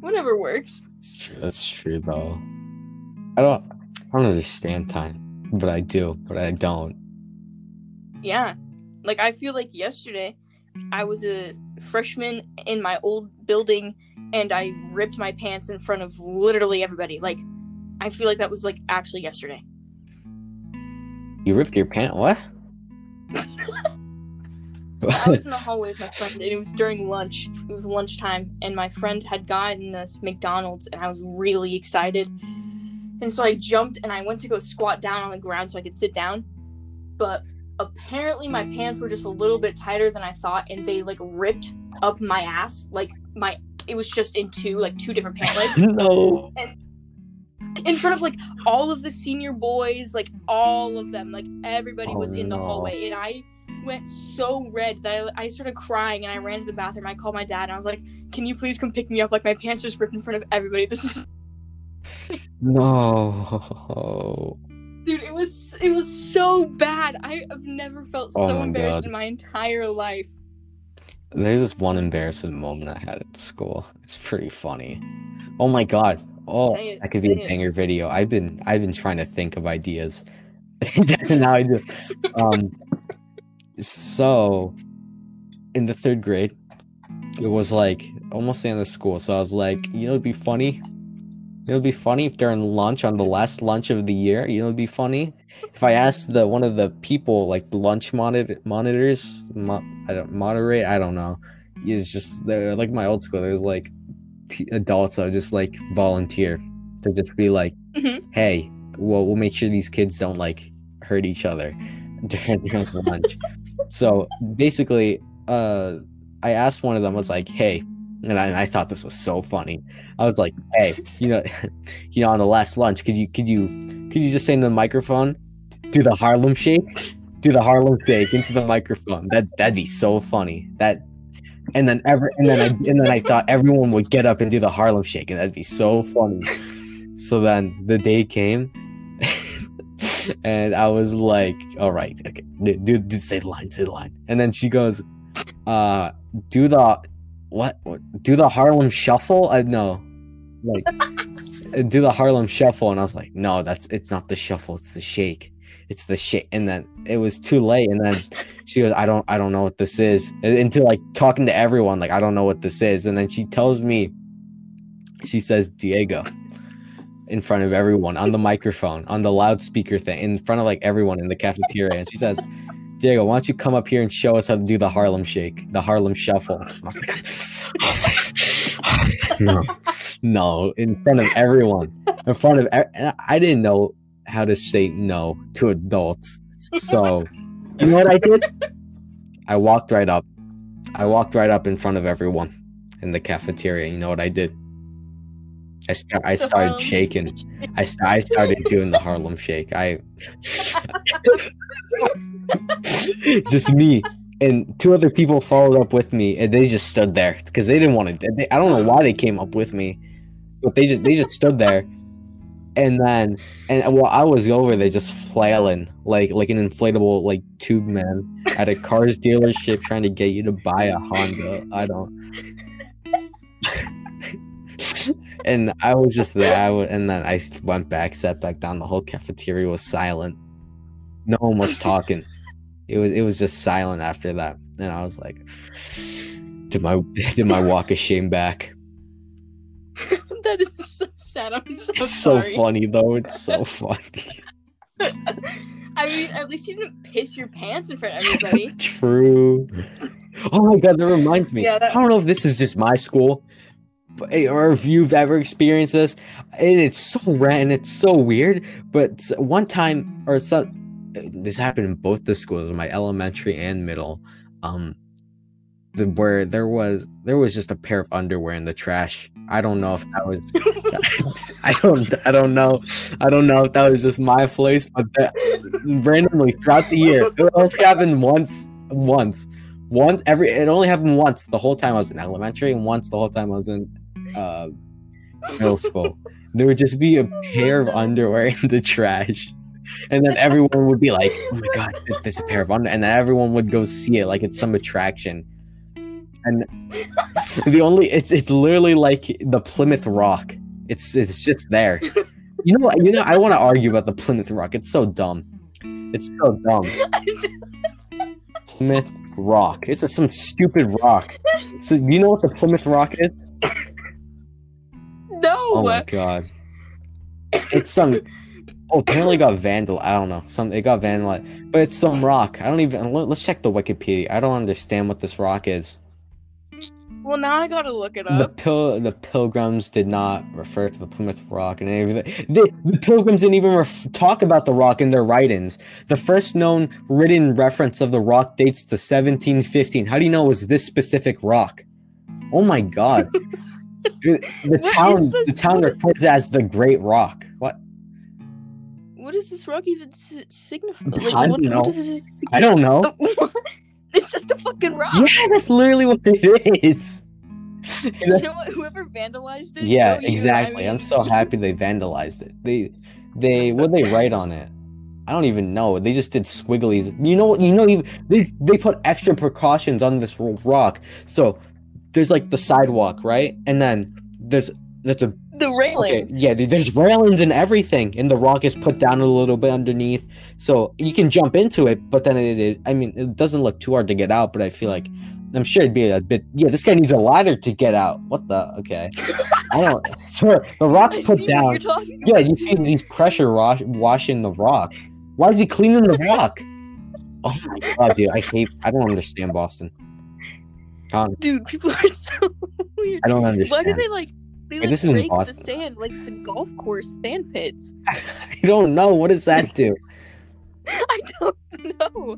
Whatever works. That's true, though. I don't. I don't understand time, but I do, but I don't. Yeah. Like I feel like yesterday, I was a freshman in my old building, and I ripped my pants in front of literally everybody. Like, I feel like that was like actually yesterday. You ripped your pant? What? I was in the hallway with my friend, and it was during lunch. It was lunchtime, and my friend had gotten us McDonald's, and I was really excited. And so I jumped and I went to go squat down on the ground so I could sit down. But apparently, my pants were just a little bit tighter than I thought, and they like ripped up my ass. Like, my it was just in two, like two different pant legs. no. in front of like all of the senior boys, like all of them, like everybody Oh, was in the oh, no. hallway, and I went so red that I, I started crying and I ran to the bathroom. I called my dad and I was like, "Can you please come pick me up? Like my pants just ripped in front of everybody. This is No. Dude. It was it was so bad. I have never felt Oh so embarrassed God. in my entire life. There's this one embarrassing moment I had at school. It's pretty funny. Oh my god. Oh, it, that could be a say it. banger video. I've been I've been trying to think of ideas. now I just um so in the third grade it was like almost the end of school. So I was like, you know it'd be funny. It would be funny if during lunch on the last lunch of the year, you know it'd be funny if I asked the one of the people like lunch monitor monitors, mo- I don't moderate, I don't know. It's just they're like my old school. There's like t- adults that would just like volunteer to just be like, Mhm. hey, well, we'll make sure these kids don't like hurt each other during, during lunch. so basically, uh, I asked one of them, I was like, hey, and I, I thought this was so funny. I was like, hey, you know, you know, on the last lunch, could you could you could you just say in the microphone, do the Harlem Shake, do the Harlem Shake into the microphone. That that'd be so funny. That and then ever and then I and then I thought everyone would get up and do the Harlem Shake, and that'd be so funny. So then the day came, and I was like, "All right, okay, do, do say the line, say the line." And then she goes, "Uh, do the what? what do the Harlem Shuffle?" Uh, I know, like do the Harlem Shuffle, and I was like, "No, that's it's not the shuffle, it's the shake." It's the shake, and then it was too late. And then she goes, "I don't, I don't know what this is." Into like talking to everyone, like, "I don't know what this is." And then she tells me, she says, "Diego," in front of everyone on the microphone, on the loudspeaker thing, in front of like everyone in the cafeteria. And she says, Diego, why don't you come up here and show us how to do the Harlem Shake, the Harlem Shuffle? I was like, no, no, in front of everyone, in front of, I didn't know how to say no to adults. So, you know what I did? I walked right up. I walked right up in front of everyone in the cafeteria. You know what I did? I, sta- I started shaking. I, st- I started doing the Harlem Shake. I just me and two other people followed up with me, and they just stood there because they didn't want to. They, I don't know why they came up with me, but they just they just stood there, and then and while I was over there just flailing like like an inflatable like tube man at a cars dealership trying to get you to buy a Honda. I don't. and I was just there, I w- and then I went back, sat back down. The whole cafeteria was silent. No one was talking. It was it was just silent after that, and I was like, "Did my did my walk of shame back?" that is so sad. I'm so It's so funny though. It's so funny. I mean, at least you didn't piss your pants in front of everybody. True. Oh my god, that reminds me. Yeah, that- I don't know if this is just my school, or if you've ever experienced this. And it's so rad and it's so weird. But one time, or so, this happened in both the schools, my elementary and middle. Um, the, where there was there was just a pair of underwear in the trash. I don't know if that was. I don't. I don't know. I don't know if that was just my place, but that, randomly throughout the year, it only happened once. Once, once every. It only happened once the whole time I was in elementary, and once the whole time I was in uh, middle school. There would just be a pair of underwear in the trash, and then everyone would be like, "Oh my god, there's a pair of underwear," and then everyone would go see it like it's some attraction. And the only it's it's literally like the Plymouth Rock. It's it's just there. You know what? You know I want to argue about the Plymouth Rock. It's so dumb. It's so dumb. Plymouth Rock. It's a, some stupid rock. So you know what the Plymouth Rock is? No. Oh my god. It's some. Oh, apparently got vandal. I don't know. Some it got vandalized, but it's some rock. I don't even. let- Let's check the Wikipedia. I don't understand what this rock is. well, now I gotta look it up. The pil- the pilgrims did not refer to the Plymouth Rock and everything. The, the pilgrims didn't even ref- talk about the rock in their writings. The first known written reference of the rock dates to 1715. How do you know it was this specific rock? Oh my god. the the What town the town records as the Great Rock. What? What does this rock even s- signify? I Like, don't what, know. what does this I don't know. it's just a fucking rock. Yeah, that's literally what it is. You know what? Whoever vandalized it. Yeah. I exactly. I'm mean- so happy they vandalized it. They, they, what they write on it? I don't even know. They just did squigglies. You know, you know, they they put extra precautions on this rock. So there's like the sidewalk, right? And then there's there's a The okay, railings. yeah, there's railings and everything, and the rock is put down a little bit underneath, so you can jump into it. But then it, it I mean, it doesn't look too hard to get out. But I feel like I'm sure it'd be a bit. Yeah, this guy needs a ladder to get out. What the? Okay, I don't. So the rock's put down. Yeah, you see these pressure wash, washing the rock. Why is he cleaning the rock? Oh my god, dude! I hate. I don't understand Boston. Con, Dude, people are so weird. I don't understand. Why do they like? They like this isn't break the sand like it's a golf course sand pits. I don't know. What does that do? I don't know.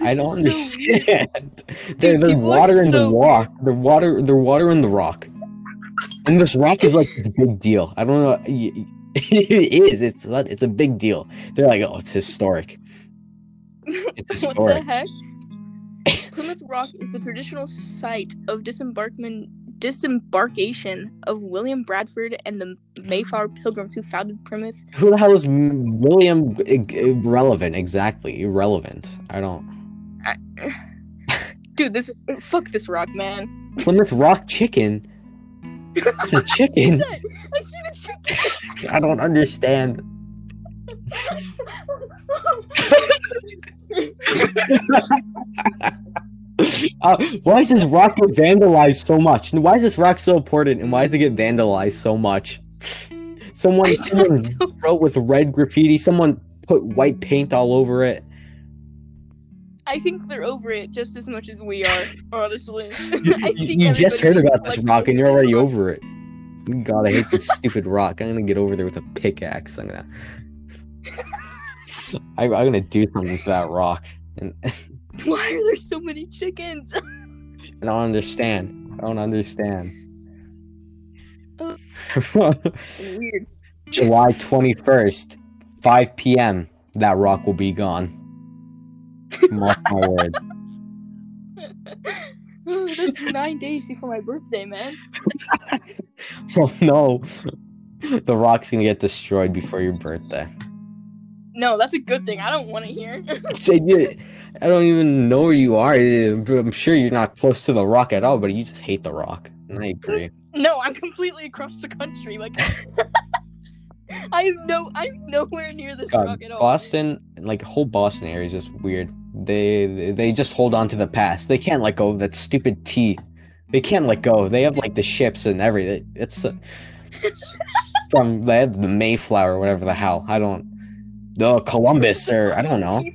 I don't is so understand. They're, they're water in the rock. They're water. They're water in the rock. And this rock is like this big deal. I don't know. It is. It's it's a big deal. They're like, oh, it's historic. It's what the historic. heck? Plymouth Rock is the traditional site of disembarkment disembarkation of William Bradford and the Mayflower Pilgrims who founded Plymouth. Who the hell is William? I- Irrelevant. Exactly. Irrelevant. I don't. Dude, this fuck this rock, man. Plymouth Rock chicken. It's a chicken. I the chicken. I don't understand. Uh, why is this rock get vandalized so much? And why is this rock so important? And why does it get vandalized so much? Someone, someone wrote with red graffiti. Someone put white paint all over it. I think they're over it just as much as we are, honestly. I You, think you just heard about this like, rock and you're already over it. God, I hate this stupid rock. I'm gonna get over there with a pickaxe. I'm gonna. I, I'm gonna do something to that rock, and Why are there so many chickens? I don't understand. I don't understand. Weird. July 21st, 5 p.m. That rock will be gone. Mark my words. Oh, that's nine days before my birthday, man. oh no. The rock's gonna get destroyed before your birthday. No, that's a good thing. I don't want to hear. I don't even know where you are. I'm sure you're not close to the rock at all, but you just hate the rock. And I agree. no, I'm completely across the country. Like, I no, I'm nowhere near this God, rock at all. Boston, like whole Boston area is just weird. They they just hold on to the past. They can't let go of that stupid tea. They can't let go. They have like the ships and everything. It's uh, from they have the Mayflower, whatever the hell. I don't. The Columbus or I don't know. Yeah,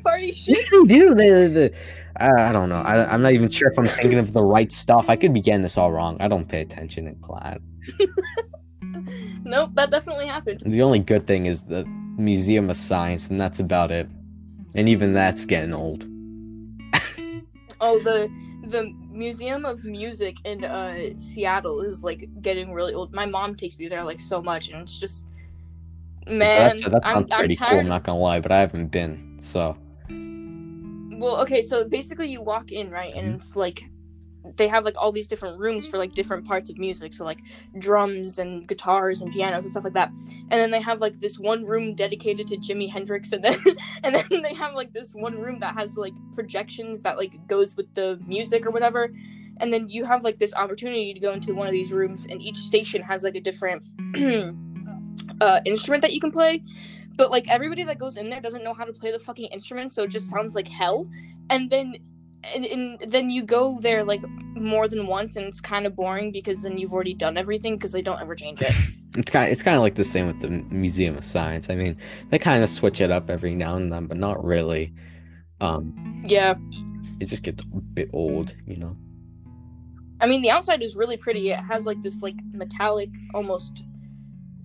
they do. They, they, I, don't know. I, I'm not even sure if I'm thinking of the right stuff. I could be getting this all wrong. I don't pay attention in class. Nope, that definitely happened. The only good thing is the Museum of Science, and that's about it. And even that's getting old. Oh, the the Museum of Music in uh Seattle is like getting really old. My mom takes me there like so much, and it's just man, that's, that I'm sounds I'm pretty cool. I'm not gonna lie, but I haven't been. So Well, okay, so basically you walk in, right? And mm-hmm. it's like they have like all these different rooms for like different parts of music. So like drums and guitars and pianos and stuff like that. And then they have like this one room dedicated to Jimi Hendrix and then and then they have like this one room that has like projections that like goes with the music or whatever. And then you have like this opportunity to go into one of these rooms and each station has like a different uh instrument that you can play but like everybody that goes in there doesn't know how to play the fucking instrument so it just sounds like hell and then and, and then you go there like more than once and it's kind of boring because then you've already done everything because they don't ever change it it's kind it's kind of like the same with the Museum of Science. I mean, they kind of switch it up every now and then, but not really. Um, yeah it just gets a bit old, you know. i mean the outside is really pretty it has like this like metallic almost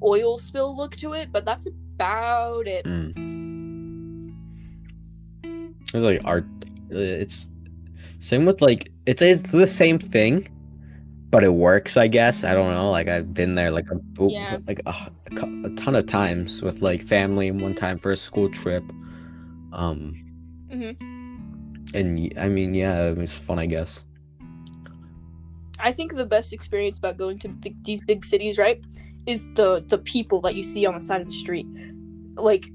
oil spill look to it but that's about it Mm. It's like art. uh, It's same with like it's it's the same thing, but it works. I guess I don't know. Like I've been there like a Yeah. like a, a a ton of times with like family and one time for a school trip. Um, hmm and I mean, yeah, it was fun. I guess. I think the best experience about going to th- these big cities, right, is the the people that you see on the side of the street. Like,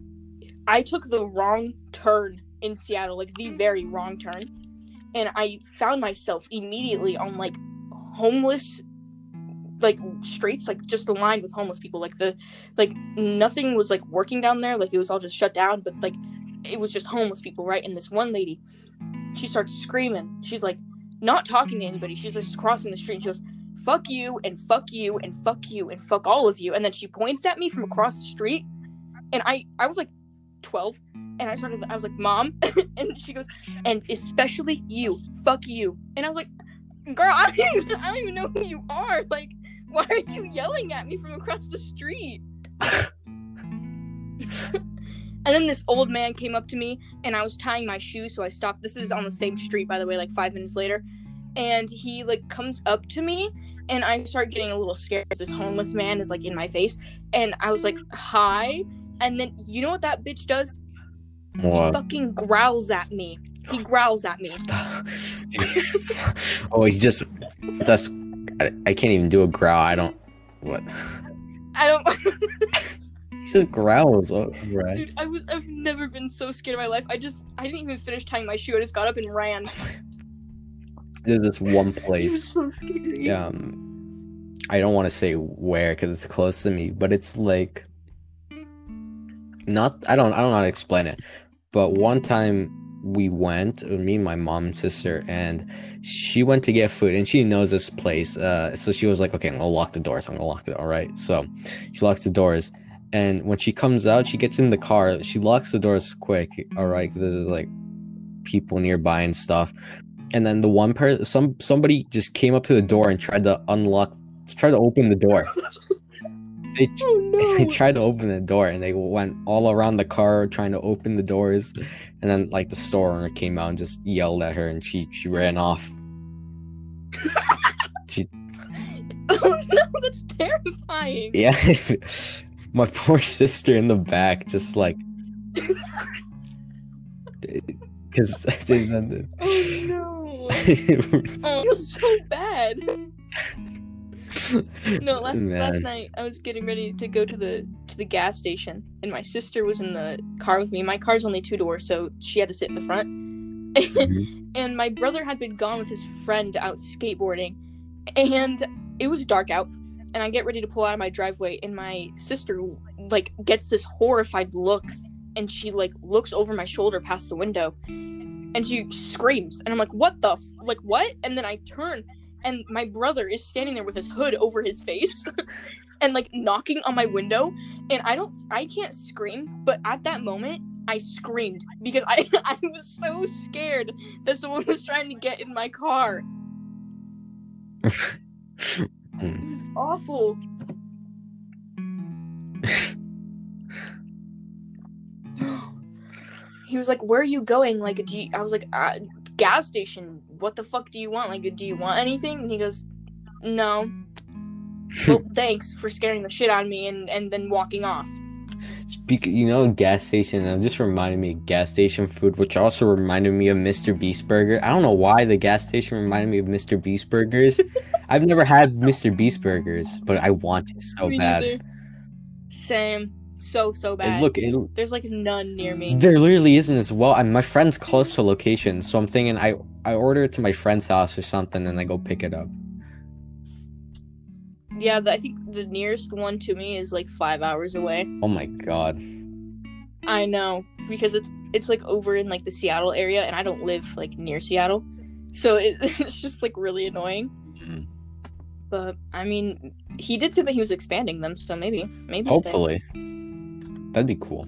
I took the wrong turn in Seattle, like the very wrong turn, and I found myself immediately on like homeless, like streets, like just lined with homeless people. Like the, like nothing was like working down there. Like it was all just shut down, but like it was just homeless people, right? And this one lady, she starts screaming. She's like not talking to anybody. She's just crossing the street. And she goes, "Fuck you and fuck you and fuck you and fuck all of you." And then she points at me from mm-hmm. across the street, and I I was like twelve, and I started I was like, "Mom," and she goes, "And especially you, fuck you." And I was like, "Girl, I don't even, I don't even know who you are. Like, why are you yelling at me from across the street?" And then this old man came up to me and I was tying my shoe, so I stopped. This is on the same street, by the way, like five minutes later. And he like comes up to me and I start getting a little scared this homeless man is like in my face. And I was like, hi. And then you know what that bitch does? He fucking growls at me. He growls at me. oh, he just just I, I can't even do a growl. I don't what. I don't. He just growls. Oh, right. Dude, I was. I've never been so scared in my life. I just. I didn't even finish tying my shoe. I just got up and ran. Oh There's this one place. so scary. Um, I don't want to say where because it's close to me, but it's like not. I don't. I don't know how to explain it. But one time we went, uh, me, my mom, and sister, and she went to get food, and she knows this place. Uh, so she was like, "Okay, I'm gonna lock the doors. I'm gonna lock it. All right." So she locks the doors, and when she comes out, she gets in the car. She locks the doors quick. All right, there's like people nearby and stuff. And then the one person, some somebody just came up to the door and tried to unlock, tried to open the door. They, Oh they tried to open the door and they went all around the car trying to open the doors. And then like the store owner came out and just yelled at her and she she ran off. she oh no, that's terrifying. yeah. My poor sister in the back just like because Oh no. Oh, I feel so bad. No, last, last night I was getting ready to go to the to the gas station, and my sister was in the car with me. My car's only two doors, so she had to sit in the front. Mhm. and my brother had been gone with his friend out skateboarding, and it was dark out. And I get ready to pull out of my driveway, and my sister like gets this horrified look, and she like looks over my shoulder past the window, and she screams, and I'm like, "What the f- like what?" And then I turn, and my brother is standing there with his hood over his face and like knocking on my window and i don't i can't scream but at that moment i screamed because i i was so scared that someone was trying to get in my car it Mm. was awful he was like where are you going like do you, i was like uh, gas station what the fuck do you want like do you want anything and he goes no well thanks for scaring the shit out of me and and then walking off Speak, you know, gas station. It just reminded me of gas station food, which also reminded me of Mr. Beast Burger. I don't know why the gas station reminded me of Mr. Beast Burgers. I've never had Mr. Beast Burgers, but I want it so Me bad. neither. same so so bad look, it, there's like none near me there literally isn't as well. And my friend's close to location, so I'm thinking I I order it to my friend's house or something, and I go pick it up. yeah the, i think the nearest one to me is like five hours away Oh my god. I know because it's it's like over in like the Seattle area, and I don't live like near Seattle, so it, it's just like really annoying. Mhm. But I mean, he did say that he was expanding them, so maybe maybe. stay. That'd be cool.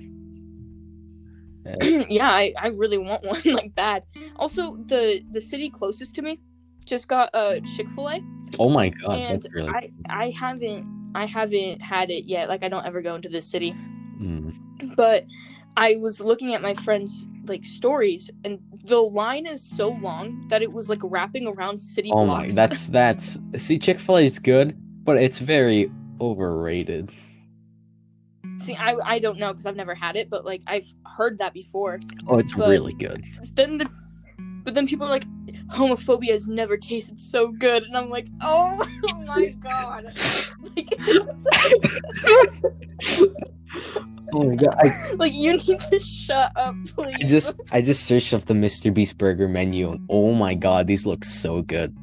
Yeah. yeah, I, I really want one like bad. Also, the the city closest to me just got a Chick Fil A, Oh my god, and that's really. I I haven't I haven't had it yet. Like I don't ever go into this city. Mm. but I was looking at my friends' like stories, and the line is so long that it was like wrapping around city Oh my, blocks. that's that's. See, Chick Fil A is good, but it's very overrated. See, I I don't know because I've never had it, but like I've heard that before. Oh, it's But- really good. Then the, but then people are like, homophobia has never tasted so good, and I'm like, oh, my god. Like, Oh my god, I, like you need to shut up, please. I just I just searched up the Mr. Beast burger menu. And oh my god, these look so good.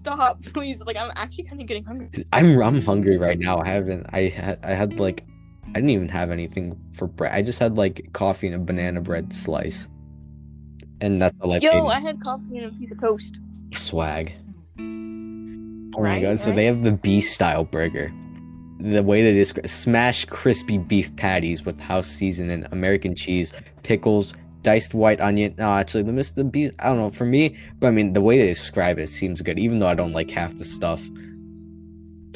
Stop, please. Like I'm actually kind of getting hungry. I'm I'm hungry right now. I haven't. I had I had like I didn't even have anything for bread. I just had like coffee and a banana bread slice, and that's all I Yo. I had coffee and a piece of toast. Swag. Oh my Right, god! So they have the beast style burger. The way they describe smashed crispy beef patties with house seasoning, American cheese, pickles, diced white onion. No, actually, the Mr. Beast. I don't know for me, but I mean the way they describe it seems good, even though I don't like half the stuff.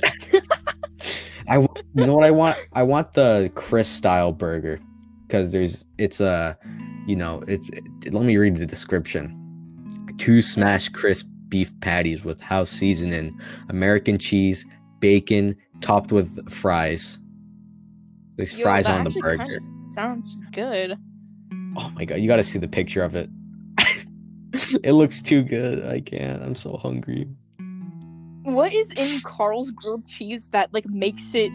I you know what I want? I want the Chris style burger because there's it's a you know it's let me read the description. Two smashed crisp beef patties with house seasoning, American cheese, bacon, topped with fries. There's Yo, fries on the burger. sounds good. Oh my god, you got to see the picture of it. it looks too good. I can't. I'm so hungry. What is in Karl's grilled cheese that like makes it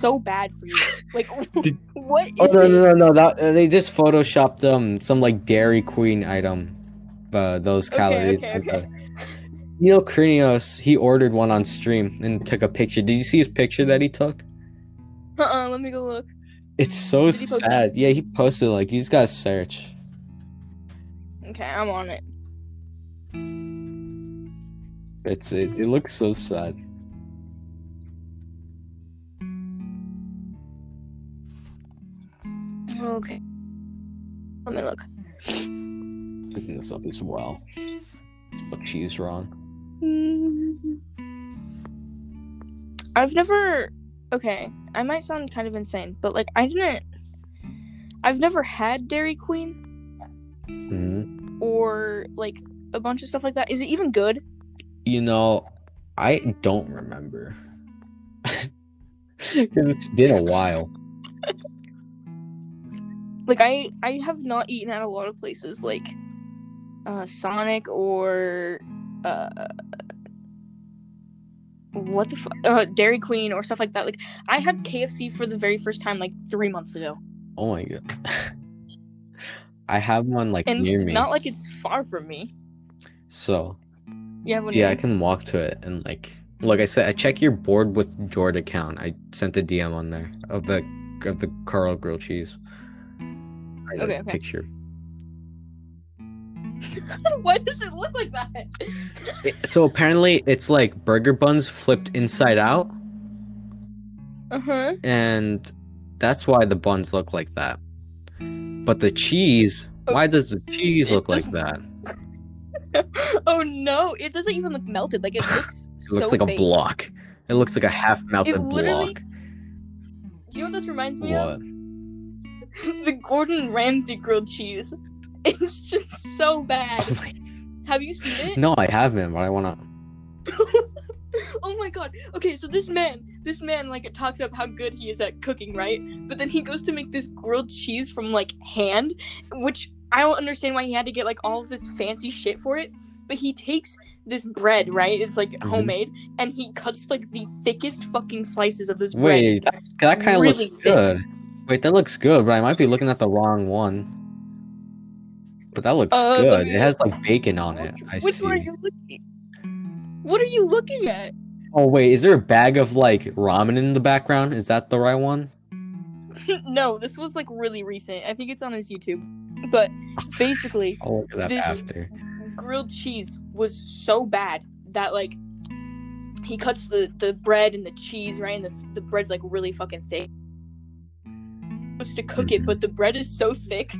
so bad for you? Like, Did- what is Oh no no no no! That uh, they just photoshopped um some like Dairy Queen item, uh, those calories. okay, okay. uh, Neil Krinios, he ordered one on stream and took a picture. Did you see his picture that he took? Uh-uh, let me go look. It's so post it? sad. Yeah, he posted like you just gotta search. Okay, I'm on it. It's it. It looks so sad. Okay. Let me look. Picking this up as well. Spelled cheese wrong. Mm. I've never. Okay, I might sound kind of insane, but like I didn't. I've never had Dairy Queen hmm or like a bunch of stuff like that. Is it even good? You know, I don't remember. Because it's been a while. Like I I have not eaten at a lot of places like uh Sonic or uh what the fuck uh, Dairy Queen or stuff like that. Like I had KFC for the very first time like 3 months ago. Oh my god. I have one like And near it's me. not like it's far from me. so Yeah. yeah, I can walk to it and like like I said, I check your board with Jord account. I sent a DM on there of the of the Karl grilled cheese. I Okay, okay. picture. Why does it look like that? It- so apparently it's like burger buns flipped inside out uh-huh. and that's why the buns look like that. But the cheese, why does the cheese look like that? oh no, it doesn't even look melted. Like it looks It looks so like a block. It looks like a half melted block. Do you know what this reminds me What? of? the Gordon Ramsay grilled cheese. It's just so bad. Oh my- Have you seen it? no, I haven't, but I wanna oh my god. Okay, so this man, this man like it talks up how good he is at cooking, right? But then he goes to make this grilled cheese from like hand, which I don't understand why he had to get like all of this fancy shit for it. But he takes this bread, right? It's like Mhm. homemade, and he cuts like the thickest fucking slices of this bread. Wait, that, that kind of Really looks thick. good. Wait, that looks good, but I might be looking at the wrong one. But that looks Uh, good. It has like bacon on it. I Which see. one are you looking? What are you looking at? Oh wait, is there a bag of like ramen in the background? Is that the right one? no, this was like really recent. I think it's on his YouTube. But basically, I'll look at that This- after. grilled cheese was so bad that like he cuts the the bread and the cheese right, and the the bread's like really fucking thick. Supposed to cook it, but the bread is so thick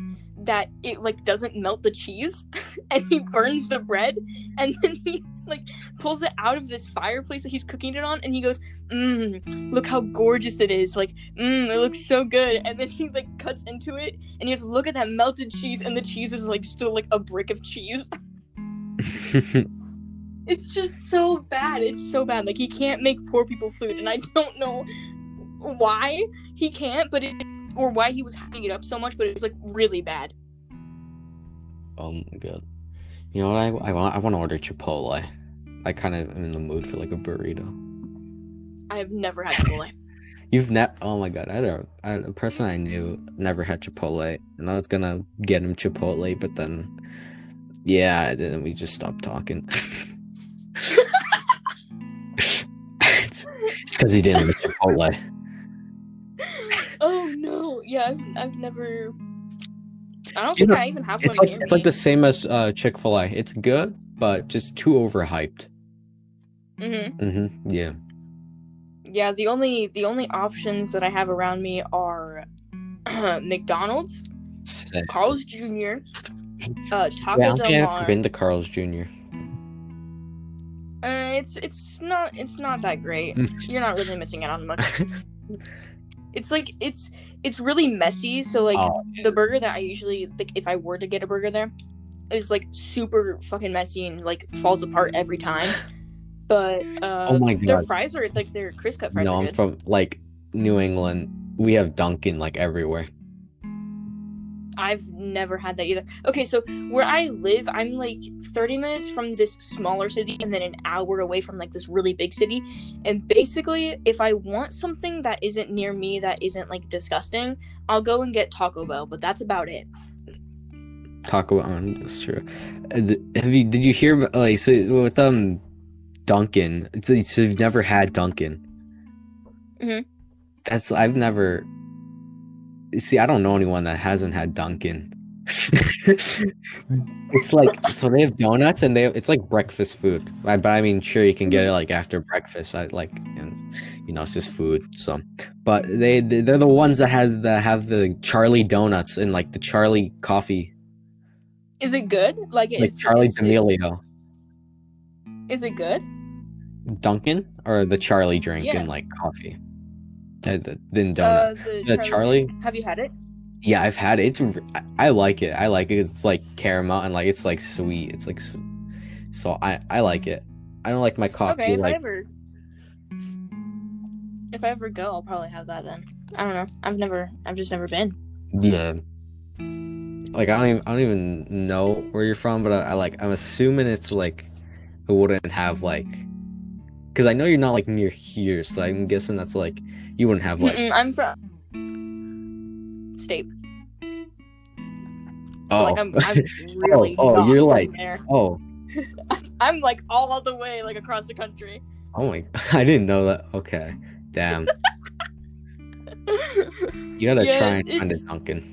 that it like doesn't melt the cheese, and he burns the bread, and then he like pulls it out of this fireplace that he's cooking it on, and he goes, "Mmm, look how gorgeous it is! Like, mmm, it looks so good." And then he like cuts into it, and he goes, "Look at that melted cheese," and the cheese is like still like a brick of cheese. It's just so bad. It's so bad. Like he can't make poor people food, and I don't know why he can't, but it or why he was hyping it up so much, but it was like really bad. oh my god. You know what I, I want? I want to order Chipotle. I kind of am in the mood for like a burrito. I have never had Chipotle. You've never? Oh my god! I had, a, I had a person I knew never had Chipotle, and I was gonna get him Chipotle, but then, yeah, then we just stopped talking. it's because he didn't like Chipotle. Yeah, I've, I've never. I don't You think know, I even have one It's like it's like the same as uh, Chick Fil A. It's good, but just too overhyped. Mhm. Mm-hmm. Yeah. Yeah, the only the only options that I have around me are McDonald's, Sick. Carl's Jr., uh, Taco Yeah, I Del think I've been to Carl's Jr. Uh, it's it's not it's not that great. Mm. You're not really missing out on much. it's like it's it's really messy. So like Oh, the burger that I usually like if I were to get a burger there is like super fucking messy and like falls apart every time. But uh, Oh my God. their fries are like their crisp cut fries no, I'm good. from like New England. we have Dunkin' like everywhere. I've never had that either. Okay, so where I live, I'm like 30 minutes from this smaller city and then an hour away from like this really big city. And basically, if I want something that isn't near me that isn't like disgusting, I'll go and get Taco Bell, but that's about it. Taco Bell, um, that's true. Have you? Did you hear? Like, so with um, Dunkin'. So, so you've never had Dunkin'. Mhm. That's I've never. See, I don't know anyone that hasn't had Dunkin'. it's like so they have donuts and they it's like breakfast food. I- But I mean, sure you can get it like after breakfast. I like, and you know, it's just food. So, but they they- they're the ones that has that have the Charlie donuts and like the Charlie coffee, Is it good? Like, like is, Charlie is, it, D'Amelio. is it good? Dunkin' or the Charlie drink Yeah. and like coffee. Uh, the, then donut. Uh, the, the Charlie. Have you had it? Yeah, I've had it. It's I- I like it. I like it. It's like caramel and like it's like sweet. It's like so I I like it. I don't like my coffee Okay, if I ever if I ever go, I'll probably have that then. I don't know. I've never I've just never been. yeah. Like I don't even I don't even know where you're from, but I, I like I'm assuming it's like it wouldn't have like because I know you're not like near here, so I'm guessing that's like you wouldn't have like Mm-mm, I'm from state. So oh like I'm, I'm really oh, not you're like- there. oh I'm like all the way like across the country. oh my I didn't know that. Okay, damn. You gotta Yeah, try and find a Dunkin'.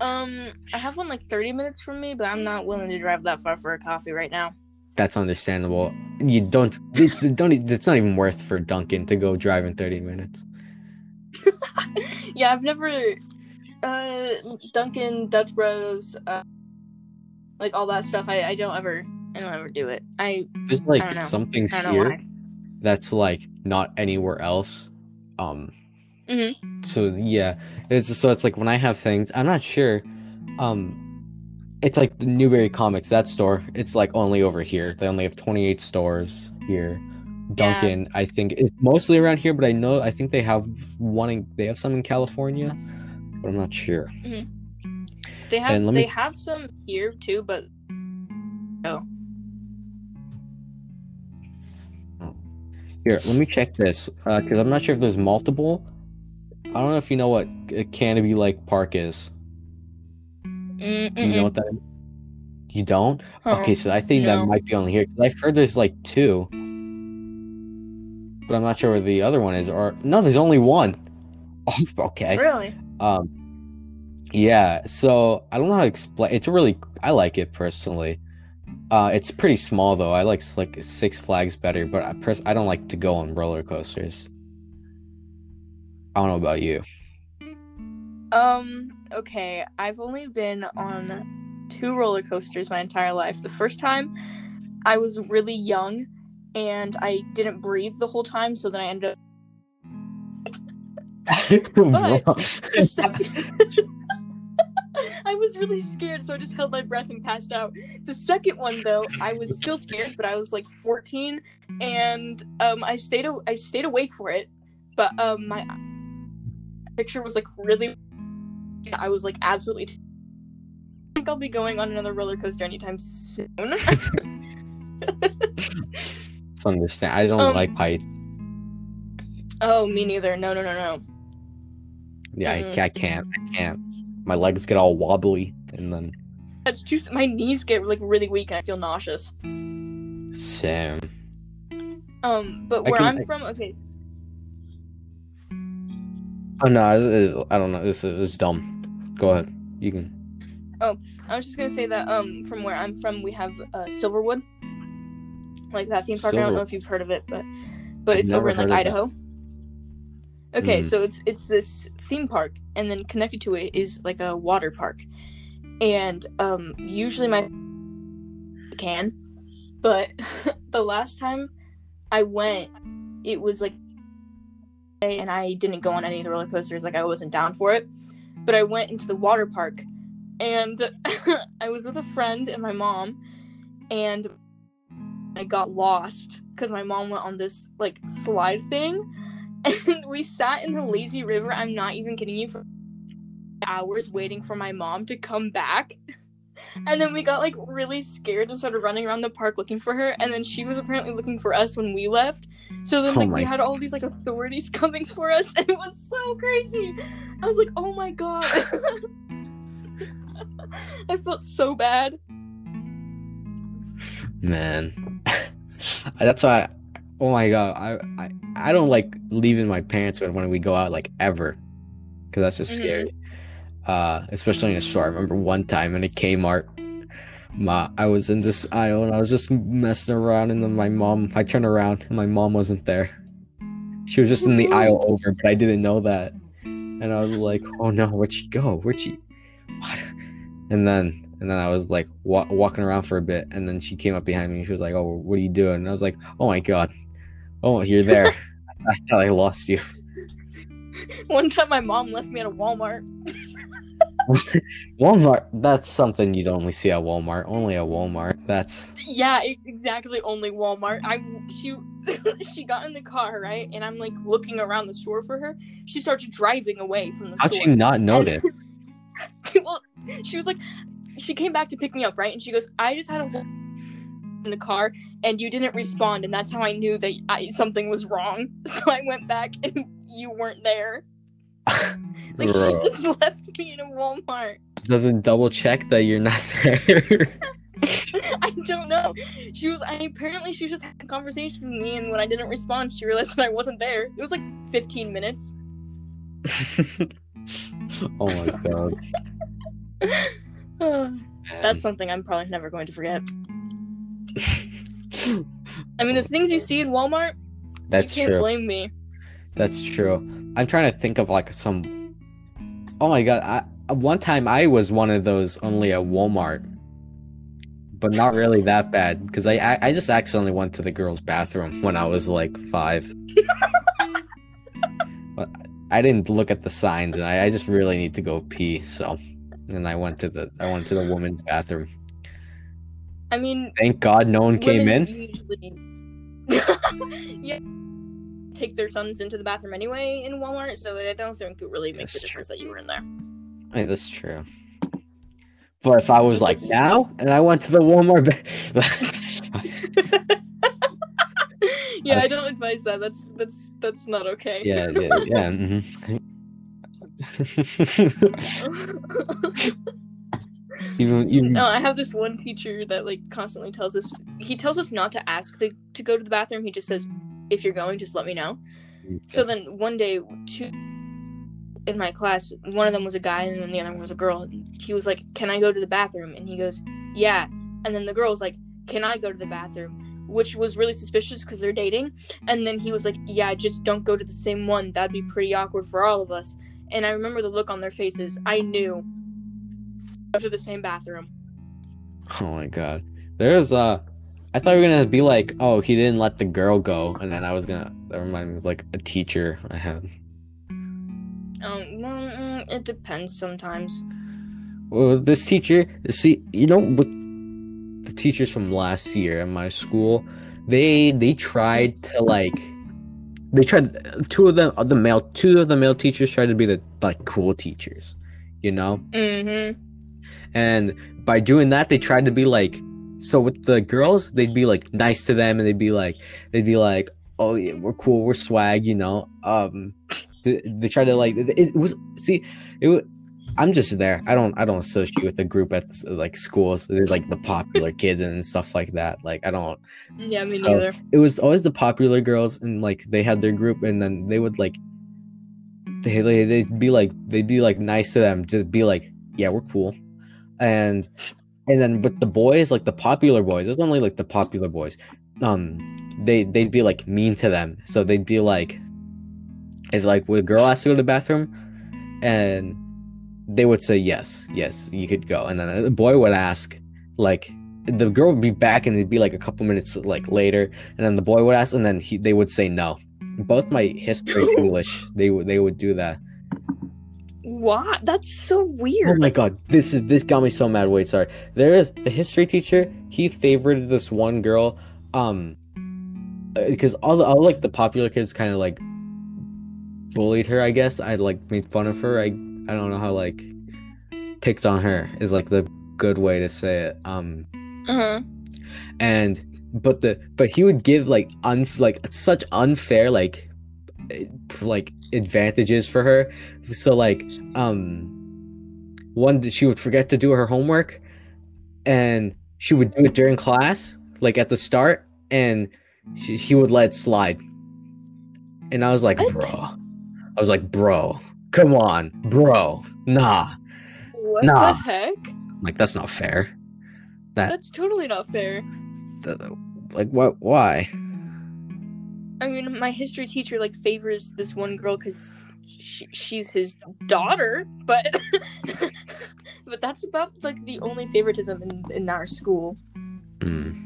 um, I have one like 30 minutes from me, but I'm not willing to drive that far for a coffee right now. That's understandable. You don't. It's don't. It's not even worth for Dunkin' to go drive in thirty minutes. yeah, I've never uh Dunkin', Dutch Bros uh like all that stuff. I I don't ever I don't ever do it. I There's like know. some things I here that's like not anywhere else. Um. Mhm. So yeah, it's so it's like when I have things, I'm not sure. Um. It's like the Newbury Comics that store. It's like only over here. They only have 28 stores here. Yeah. Dunkin', I think it's mostly around here, but I know I think they have one. In, they have some in California, but I'm not sure. Mm-hmm. They have they me- have some here too, but oh Here, let me check this uh, because I'm not sure if there's multiple. I don't know if you know what a Canobie Lake Park is. Mm, Do you know what that is? You don't? Uh-uh. Okay, so I think No. that might be only here. I've heard there's like two, but I'm not sure where the other one is. Or no, there's only one. Oh, okay. really? Um, yeah. So I don't know how to explain. It's really I like it personally. Uh, it's pretty small though. I like like Six Flags better, but I pers- I don't like to go on roller coasters. I don't know about you. Um. Okay, I've only been on two roller coasters my entire life. The first time, I was really young, and I didn't breathe the whole time, so then I ended up. Second- I was really scared, so I just held my breath and passed out. The second one, though, I was still scared, but I was like 14, and um, I stayed a- I stayed awake for it, but um, my picture was like really. I was like absolutely. I think I'll be going on another roller coaster anytime soon. understand. I don't Um, like heights. oh, me neither. No, no, no, no. Yeah, I, mm. ca- I can't. I can't. My legs get all wobbly, and then That's too. My knees get like really weak, and I feel nauseous. Sam. Um, but where can- I'm I- from, okay, Oh no, I don't know. This is dumb. Go ahead. You can. Oh, I was just gonna say that um from where I'm from we have uh, Silverwood, like that theme park. I don't know if you've heard of it, but but I've it's over in like Idaho. Okay, Mm. so it's it's this theme park, and then connected to it is like a water park, and um usually my can, but the last time I went, it was like and I didn't go on any of the roller coasters. Like I wasn't down for it, but I went into the water park, and I was with a friend and my mom, and I got lost because my mom went on this like slide thing, and we sat in the lazy river. I'm not even kidding you for hours waiting for my mom to come back. And then we got like really scared and started running around the park looking for her. And then she was apparently looking for us when we left. So then Oh like we had all these like authorities coming for us, and it was so crazy. I was like, oh my god. I felt so bad. Man, that's why. I, oh my god, I, I I don't like leaving my parents when when we go out like ever, because that's just Mhm. scary. Uh, especially in a store. I remember one time in a Kmart, my I was in this aisle and I was just messing around, and then my mom. I turned around and my mom wasn't there. She was just in the aisle over, but I didn't know that, and I was like, "Oh no, where'd she go? Where'd she?" What? And then and then I was like wa- walking around for a bit, and then she came up behind me and she was like, "Oh, what are you doing?" And I was like, "Oh my god, oh you're there." I thought I lost you. One time my mom left me at a Walmart. Walmart. That's something you'd only see at Walmart. Only at Walmart. That's Yeah, exactly. Only Walmart. I she she got in the car right, and I'm like looking around the store for her. She starts driving away from the how'd store. you not notice? well, she was like, she came back to pick me up, right? And she goes, I just had a whole in the car, and you didn't respond, and that's how I knew that I, something was wrong. So I went back, and you weren't there. Mm. Like Bro. she just left me in a Walmart. Doesn't double check that you're not there. I don't know. She was. I apparently she was just had a conversation with me, and when I didn't respond, she realized that I wasn't there. It was like 15 minutes. oh my god. That's something I'm probably never going to forget. I mean, the things you see in Walmart, That's you can't true. blame me. That's true. I'm trying to think of like some. Oh my god! I one time I was one of those only at Walmart, but not really that bad because I, I I just accidentally went to the girls' bathroom when I was like five. but I didn't look at the signs, and I, I just really need to go pee. So, and I went to the I went to the women's bathroom. I mean, Thank God no one came in. Usually, yeah, take their sons into the bathroom anyway in Walmart, so I don't think it really makes That's a difference that you were in there. Hey, that's true. But if I was like It's- now and I went to the Walmart, ba- yeah, I don't advise that. That's that's that's not okay. yeah, yeah, yeah. mhm. even even no, I have this one teacher that like constantly tells us. He tells us not to ask the, to go to the bathroom. He just says, "If you're going, just let me know." So then one day, two in my class, one of them was a guy and then the other one was a girl. And he was like, "Can I go to the bathroom?" And he goes, "Yeah." And then the girl was like, "Can I go to the bathroom?" Which was really suspicious because they're dating. And then he was like, "Yeah, just don't go to the same one. That'd be pretty awkward for all of us." And I remember the look on their faces. I knew. Go to the same bathroom. oh my god, there's uh, I thought we were gonna be like, oh, he didn't let the girl go, and then I was gonna that reminded me of like a teacher I had. Um, well, mm, it depends sometimes. Well, this teacher, see, you know, with the teachers from last year at my school, they they tried to like, they tried two of them, the male, two of the male teachers tried to be the like cool teachers, you know, Mm-hmm. and by doing that, they tried to be like, so with the girls, they'd be like nice to them, and they'd be like, they'd be like, oh yeah, we're cool, we're swag, you know, um, they, they tried to like, it, was see, it was. I'm just there. I don't. I don't associate with the group at like schools. There's like the popular kids and stuff like that. Like I don't. Yeah, me So- neither. It was always the popular girls, and like they had their group, and then they would like. They they- they'd be like they'd be like nice to them, just be like, yeah, we're cool, and and then with the boys, like the popular boys, there's only like the popular boys. Um, they they'd be like mean to them, so they'd be like, if like a girl has to go to the bathroom, and they would say yes, yes, you could go, and then the boy would ask, like, the girl would be back, and it'd be like a couple minutes like later, and then the boy would ask, and then he they would say no. Both my history English, they would they would do that. What? That's so weird. Oh my god, this is this got me so mad. Wait, sorry. There is the history teacher. He favored this one girl, um, because all the all like the popular kids kind of like bullied her. I guess I like made fun of her. I I don't know how like picked on her is like the good way to say it. Um, Uh-huh. and but the but he would give like un like such unfair like like advantages for her. So like um one she would forget to do her homework and she would do it during class like at the start and she, he would let it slide. And I was like, What? bro. I was like, bro, come on, bro. Nah. What Nah. the heck? I'm like that's not fair. That, That's totally not fair. that like what why? I mean, my history teacher like favors this one girl because she, she's his daughter, but but that's about like the only favoritism in, in our school. Mm.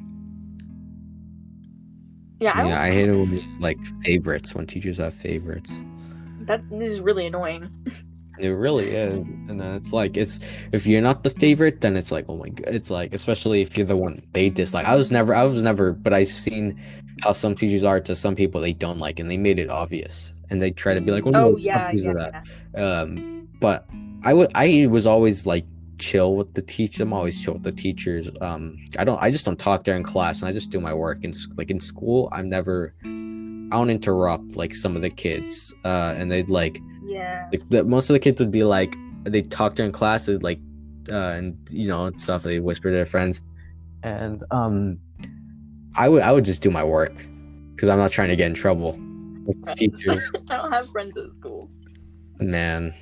Yeah, I Yeah, I hate it when it's like favorites when teachers have favorites. That is really annoying. It really is, and then it's like it's if you're not the favorite, then it's like oh my god, it's like especially if you're the one they dislike. I was never, I was never, but I've seen how some teachers are to some people they don't like, and they made it obvious, and they try to be like, oh, no, Oh yeah, yeah, that. yeah. Um, but I would, I was always like chill with the teacher. I'm always chill with the teachers. Um, I don't, I just don't talk during class, and I just do my work. And like in school, I'm never, I don't interrupt like some of the kids. Uh, and they'd like Yeah. like the, most of the kids would be like they talk during class they'd, like uh and you know and stuff they whisper to their friends and um i would i would just do my work because i'm not trying to get in trouble with the teachers I don't have friends at school. man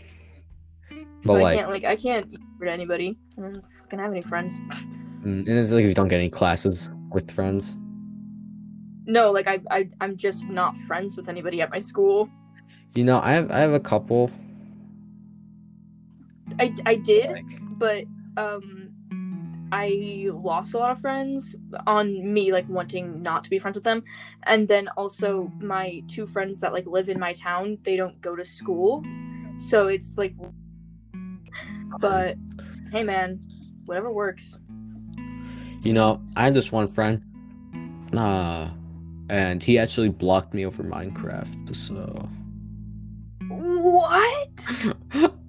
but I like can't like I can't hurt anybody. I don't fucking have any friends. mm, and it's like if you don't get any classes with friends No, like I, I I'm just not friends with anybody at my school. you know i have i have a couple I I did, like but um I lost a lot of friends on me like wanting not to be friends with them. And then also my two friends that like live in my town, they don't go to school. So it's like but hey man, whatever works. you know i had this one friend uh and he actually blocked me over minecraft so What?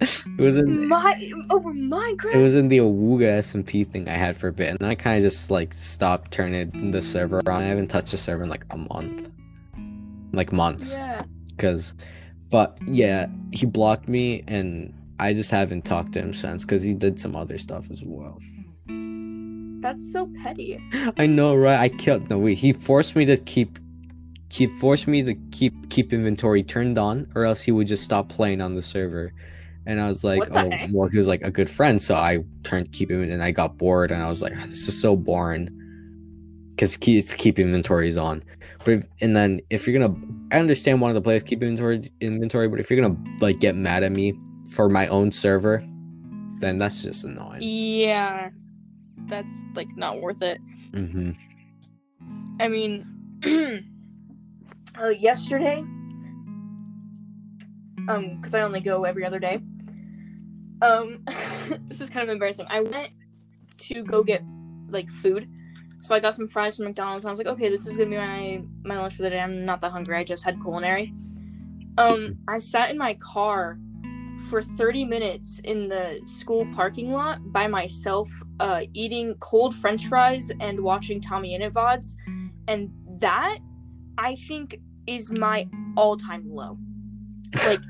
it was in My over Minecraft? It was in the Awuga SMP thing I had for a bit, and I kind of just like stopped turning the server on. I haven't touched the server in like a month, like months, yeah. because. But yeah, he blocked me, and I just haven't talked to him since because he did some other stuff as well. That's so petty. I know, right? I killed. No, wait. He forced me to keep. He forced me to keep keep inventory turned on, or else he would just stop playing on the server. And I was like, oh, heck? well, he was like a good friend, so I turned to keep him, and I got bored, and I was like, this is so boring, because keep keep inventories on. But if, and then if you're gonna, I understand wanting to play with keep inventory inventory, but if you're gonna like get mad at me for my own server, then that's just annoying. Yeah. That's like not worth it. hmm I mean, uh, yesterday, um, because I only go every other day. Um, this is kind of embarrassing. I went to go get like food, so I got some fries from McDonald's. And I was like, okay, this is gonna be my my lunch for the day. I'm not that hungry. I just had culinary. Um, I sat in my car for 30 minutes in the school parking lot by myself, uh, eating cold French fries and watching TommyInnit VODs, and that I think is my all-time low. Like,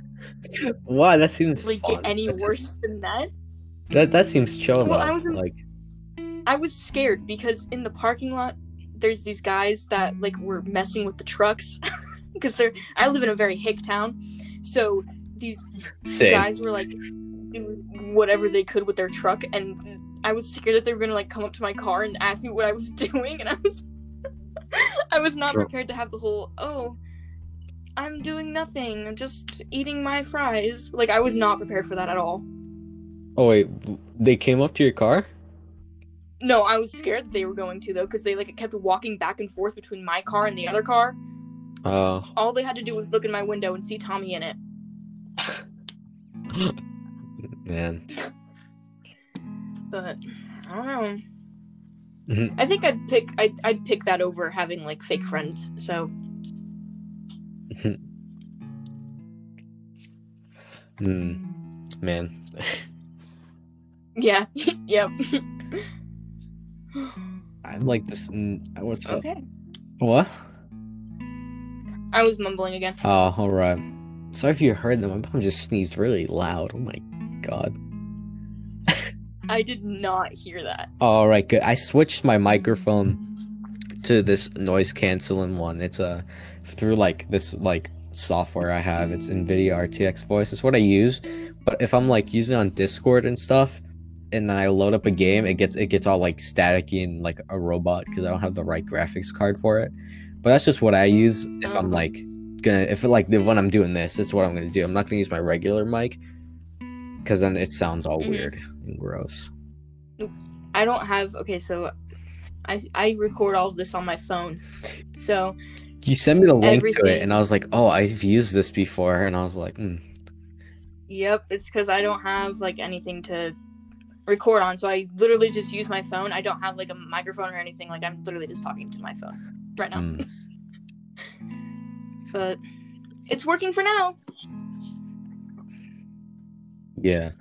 Why? That seems like fun. get any That just- worse than that? That that seems chill. Well. I was in- like, I was scared because in the parking lot, there's these guys that like were messing with the trucks because they're. I live in a very hick town, so these same. guys were like doing whatever they could with their truck and I was scared that they were gonna like come up to my car and ask me what I was doing and I was I was not prepared to have the whole oh I'm doing nothing, I'm just eating my fries. Like I was not prepared for that at all. Oh wait, they came up to your car? No, I was scared that they were going to though, because they like kept walking back and forth between my car and the other car. Oh, All they had to do was look in my window and see TommyInnit. man. But I don't know. Mhm. I think I'd pick I'd, I'd pick that over having like fake friends. So Hmm. Man. Yeah. yep. I'm like this. mm, What's up? okay. What? I was mumbling again. Oh, all right. Sorry if you heard them. My mom just sneezed really loud. Oh my god. I did not hear that. All right, good. I switched my microphone to this noise canceling one. It's a through like this like software I have. It's NVIDIA RTX Voice. It's what I use. But if I'm like using it on Discord and stuff, and then I load up a game, it gets it gets all like staticky and like a robot because I don't have the right graphics card for it. But that's just what I use if I'm like gonna if like when I'm doing this, that's what I'm gonna do. I'm not gonna use my regular mic because then it sounds all Mhm. weird and gross. I don't have okay, so I I record all of this on my phone. So You sent me the link to it, and I was like, "Oh, I've used this before," and I was like, mm. yep, it's because I don't have like anything to record on. So I literally just use my phone. I don't have like a microphone or anything. Like I'm literally just talking to my phone right now. mm. But it's working for now. yeah."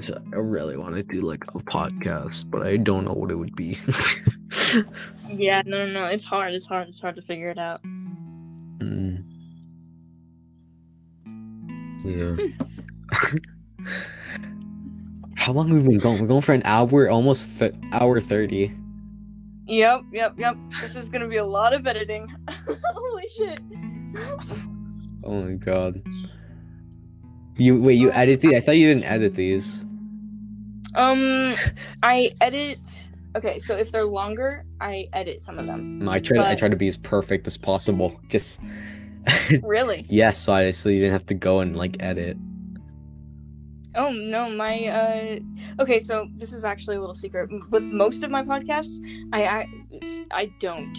So I really want to do like a podcast, but I don't know what it would be. Yeah, no, no, no. It's hard. It's hard. It's hard to figure it out. Mm. Yeah. How long have we been going? We're going for an hour, almost th- hour thirty. Yep, yep, yep. This is gonna be a lot of editing. Holy shit. Oh my god. You wait, you edit these? I thought you didn't edit these. Um, I edit. Okay, so if they're longer, I edit some of them. I try. To, I try to be as perfect as possible. Just Really? yes, so so you didn't have to go and like edit. Oh no, my uh. Okay, so this is actually a little secret. With most of my podcasts, I I, I don't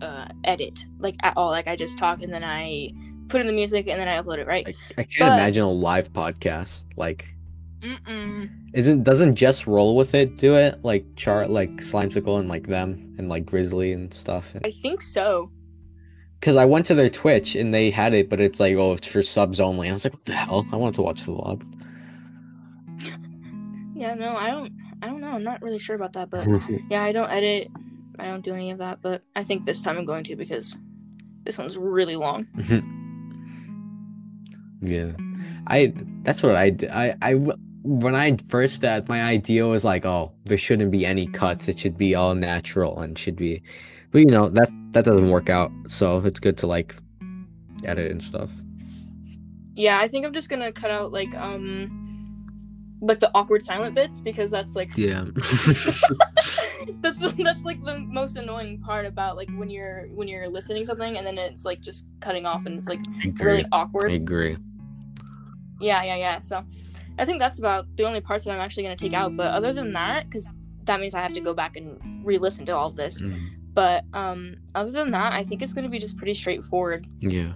uh edit like at all. Like I just talk and then I put in the music and then I upload it. Right? I can't But- imagine a live podcast. Like, Mm-mm. isn't doesn't Just Roll With It do it? Like chart like Slimecicle and like them and like Grizzly and stuff. I think so. Because I went to their Twitch and they had it, but it's like oh it's for subs only. I was like, what the hell? I wanted to watch the vlog. Yeah, no, I don't. I don't know. I'm not really sure about that, but yeah, I don't edit. I don't do any of that, but I think this time I'm going to because this one's really long. yeah, I that's what I I I when I first uh, my idea was like oh there shouldn't be any cuts. It should be all natural and should be, but you know that that doesn't work out. So it's good to like edit and stuff. Yeah, I think I'm just gonna cut out like um like the awkward silent bits because that's like Yeah. that's that's like the most annoying part about like when you're when you're listening something and then it's like just cutting off and it's like I really I awkward. agree. Yeah, yeah, yeah. So I think that's about the only parts that I'm actually gonna take out. But other than that, because that means I have to go back and re-listen to all of this. Mm, But um, other than that, I think it's gonna be just pretty straightforward. Yeah.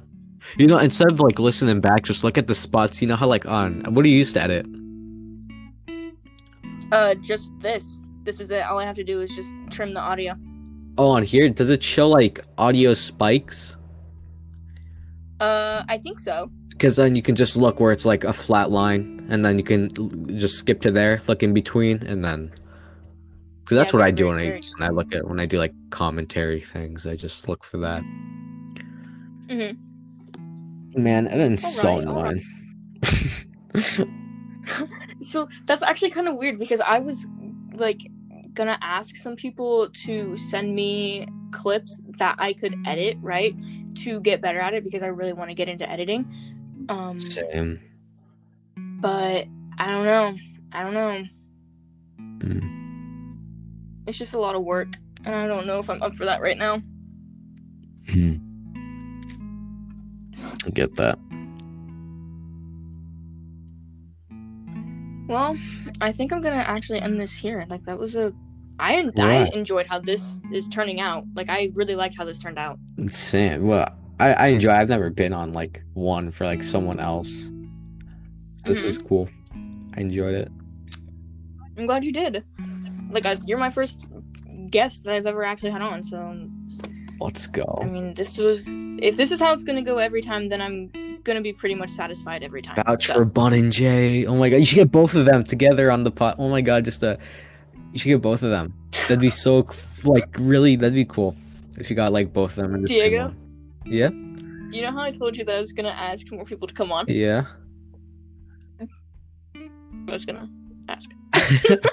You know, instead of like listening back, just look at the spots. You know how like on what do you use to edit? Uh, just this. This is it. All I have to do is just trim the audio. Oh, on here, does it show like audio spikes? Uh, I think so. Because then you can just look where it's like a flat line, and then you can just skip to there, look in between, and then. Because that's Yeah, what I do when I when I look at when I do like commentary things. I just look for that. Mhm. Man, Evan's so Alright, alright. annoying. So that's actually kind of weird because I was like gonna ask some people to send me clips that I could edit, right? To get better at it because I really want to get into editing. Um, Same. but I don't know. I don't know. Mm. It's just a lot of work, and I don't know if I'm up for that right now. Hmm. I get that. Well, I think I'm gonna actually end this here. Like that was a, I I enjoyed how this is turning out. Like I really like how this turned out. Same. Well, I, I enjoy. I've never been on like one for like someone else. This Mhm. was cool. I enjoyed it. I'm glad you did. Like I, you're my first guest that I've ever actually had on. So Let's go. I mean, this was if this is how it's gonna go every time, then I'm gonna be pretty much satisfied every time. Vouch so. for Bun and Jay. Oh my god, you should get both of them together on the pot. Oh my god, just uh, you should get both of them. That'd be so like really. That'd be cool if you got like both of them in the Diego? same one. Yeah, Do you know how I told you that I was gonna ask more people to come on? yeah. I was gonna ask.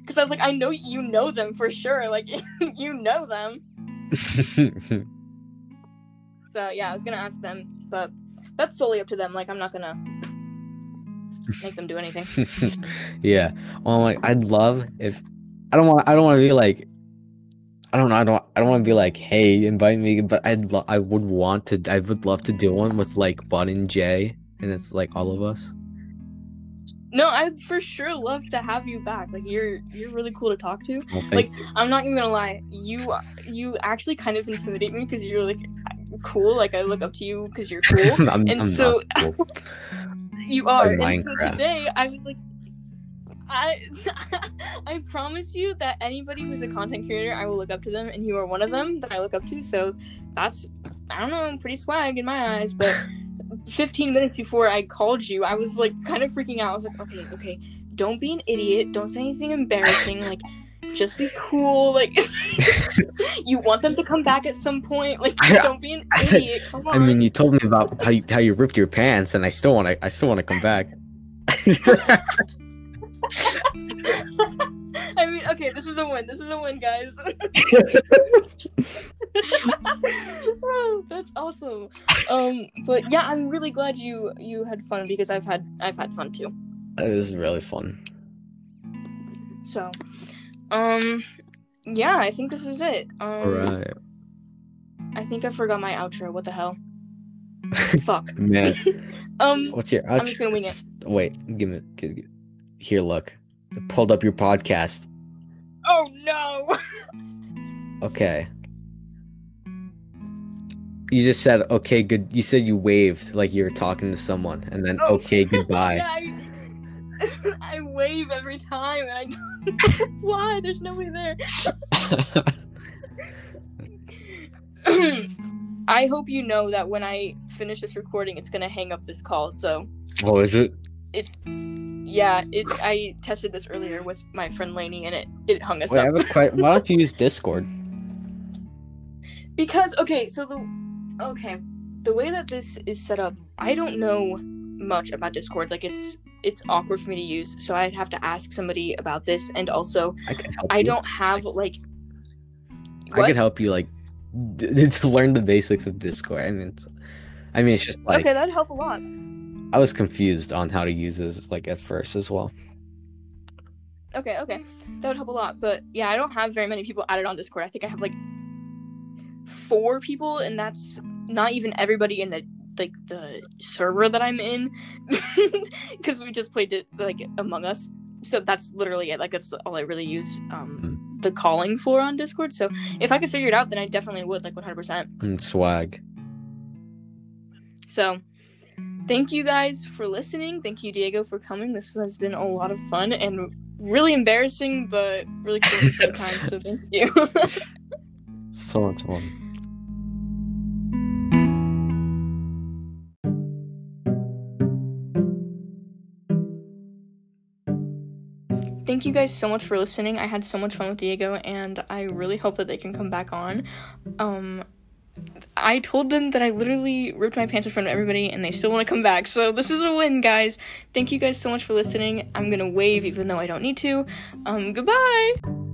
Because I was like, I know you know them for sure. Like, you know them. So yeah, I was gonna ask them, but that's solely up to them. Like, I'm not gonna make them do anything. yeah. Well, like I'd love if I don't want. I don't want to be like. I don't know. I don't. I don't want to be like, hey, invite me. But I'd. Lo- I would want to. I would love to do one with like Bun and Jay, and it's like all of us. No, I'd for sure love to have you back. Like, you're you're really cool to talk to. Well, Like, I'm not even gonna lie. You you actually kind of intimidate me because you're like cool. Like, I look up to you because you're cool. I'm, and I'm so- cool. You are. And so today I was like I I promise you that anybody who's a content creator, I will look up to them and you are one of them that I look up to. So that's I don't know, pretty swag in my eyes, but 15 minutes before I called you, I was like kind of freaking out. I was like, "Okay, okay, don't be an idiot. Don't say anything embarrassing. Like just be cool. Like you want them to come back at some point. Like don't be an idiot. Come on." I mean, you told me about how you how you ripped your pants, and I still want to. I still want to come back. I mean, okay, this is a win. This is a win, guys. oh, that's awesome. Um, but yeah, I'm really glad you you had fun because I've had I've had fun too. it was really fun. So, um, yeah, I think this is it. Um, All right, I think I forgot my outro. What the hell? Fuck. man. Um, What's your? I'm just gonna wing it. Just- Wait, give me. Give, give- here, look. I pulled up your podcast. Oh no. Okay. You just said okay, good. You said you waved like you were talking to someone, and then Oh. okay, goodbye. I, I wave every time, and I don't know why. There's nobody there. I hope you know that when I finish this recording, it's gonna hang up this call. So oh, is it? It's yeah. It I tested this earlier with my friend Lainey, and it it hung us Wait, I up. have a que- Why don't you use Discord? Because okay, so the okay, the way that this is set up, I don't know much about Discord. Like it's it's awkward for me to use, so I'd have to ask somebody about this. And also, I. I don't have like. I could help you like d- to learn the basics of Discord. I mean, it's, I mean, it's just like okay, that'd help a lot. I was mm. confused on how to use this like at first as well. Okay, okay, that would help a lot. But yeah, I don't have very many people added on Discord. I think I have like four people, and that's not even everybody in the like the server that I'm in, because we just played it like Among Us. So that's literally it. Like that's all I really use um hmm. the calling for on Discord. So if I could figure it out, then I definitely would like 100%. And hmm, swag. So thank you guys for listening. Thank you, Diego, for coming. This has been a lot of fun and really embarrassing, but really cool at the same time. So thank you. So much fun. thank you guys so much for listening. I had so much fun with Diego, and I really hope that they can come back on. Um, I told them that I literally ripped my pants in front of everybody, and they still want to come back. So this is a win, guys. Thank you guys so much for listening. I'm gonna wave even though I don't need to. Um, goodbye.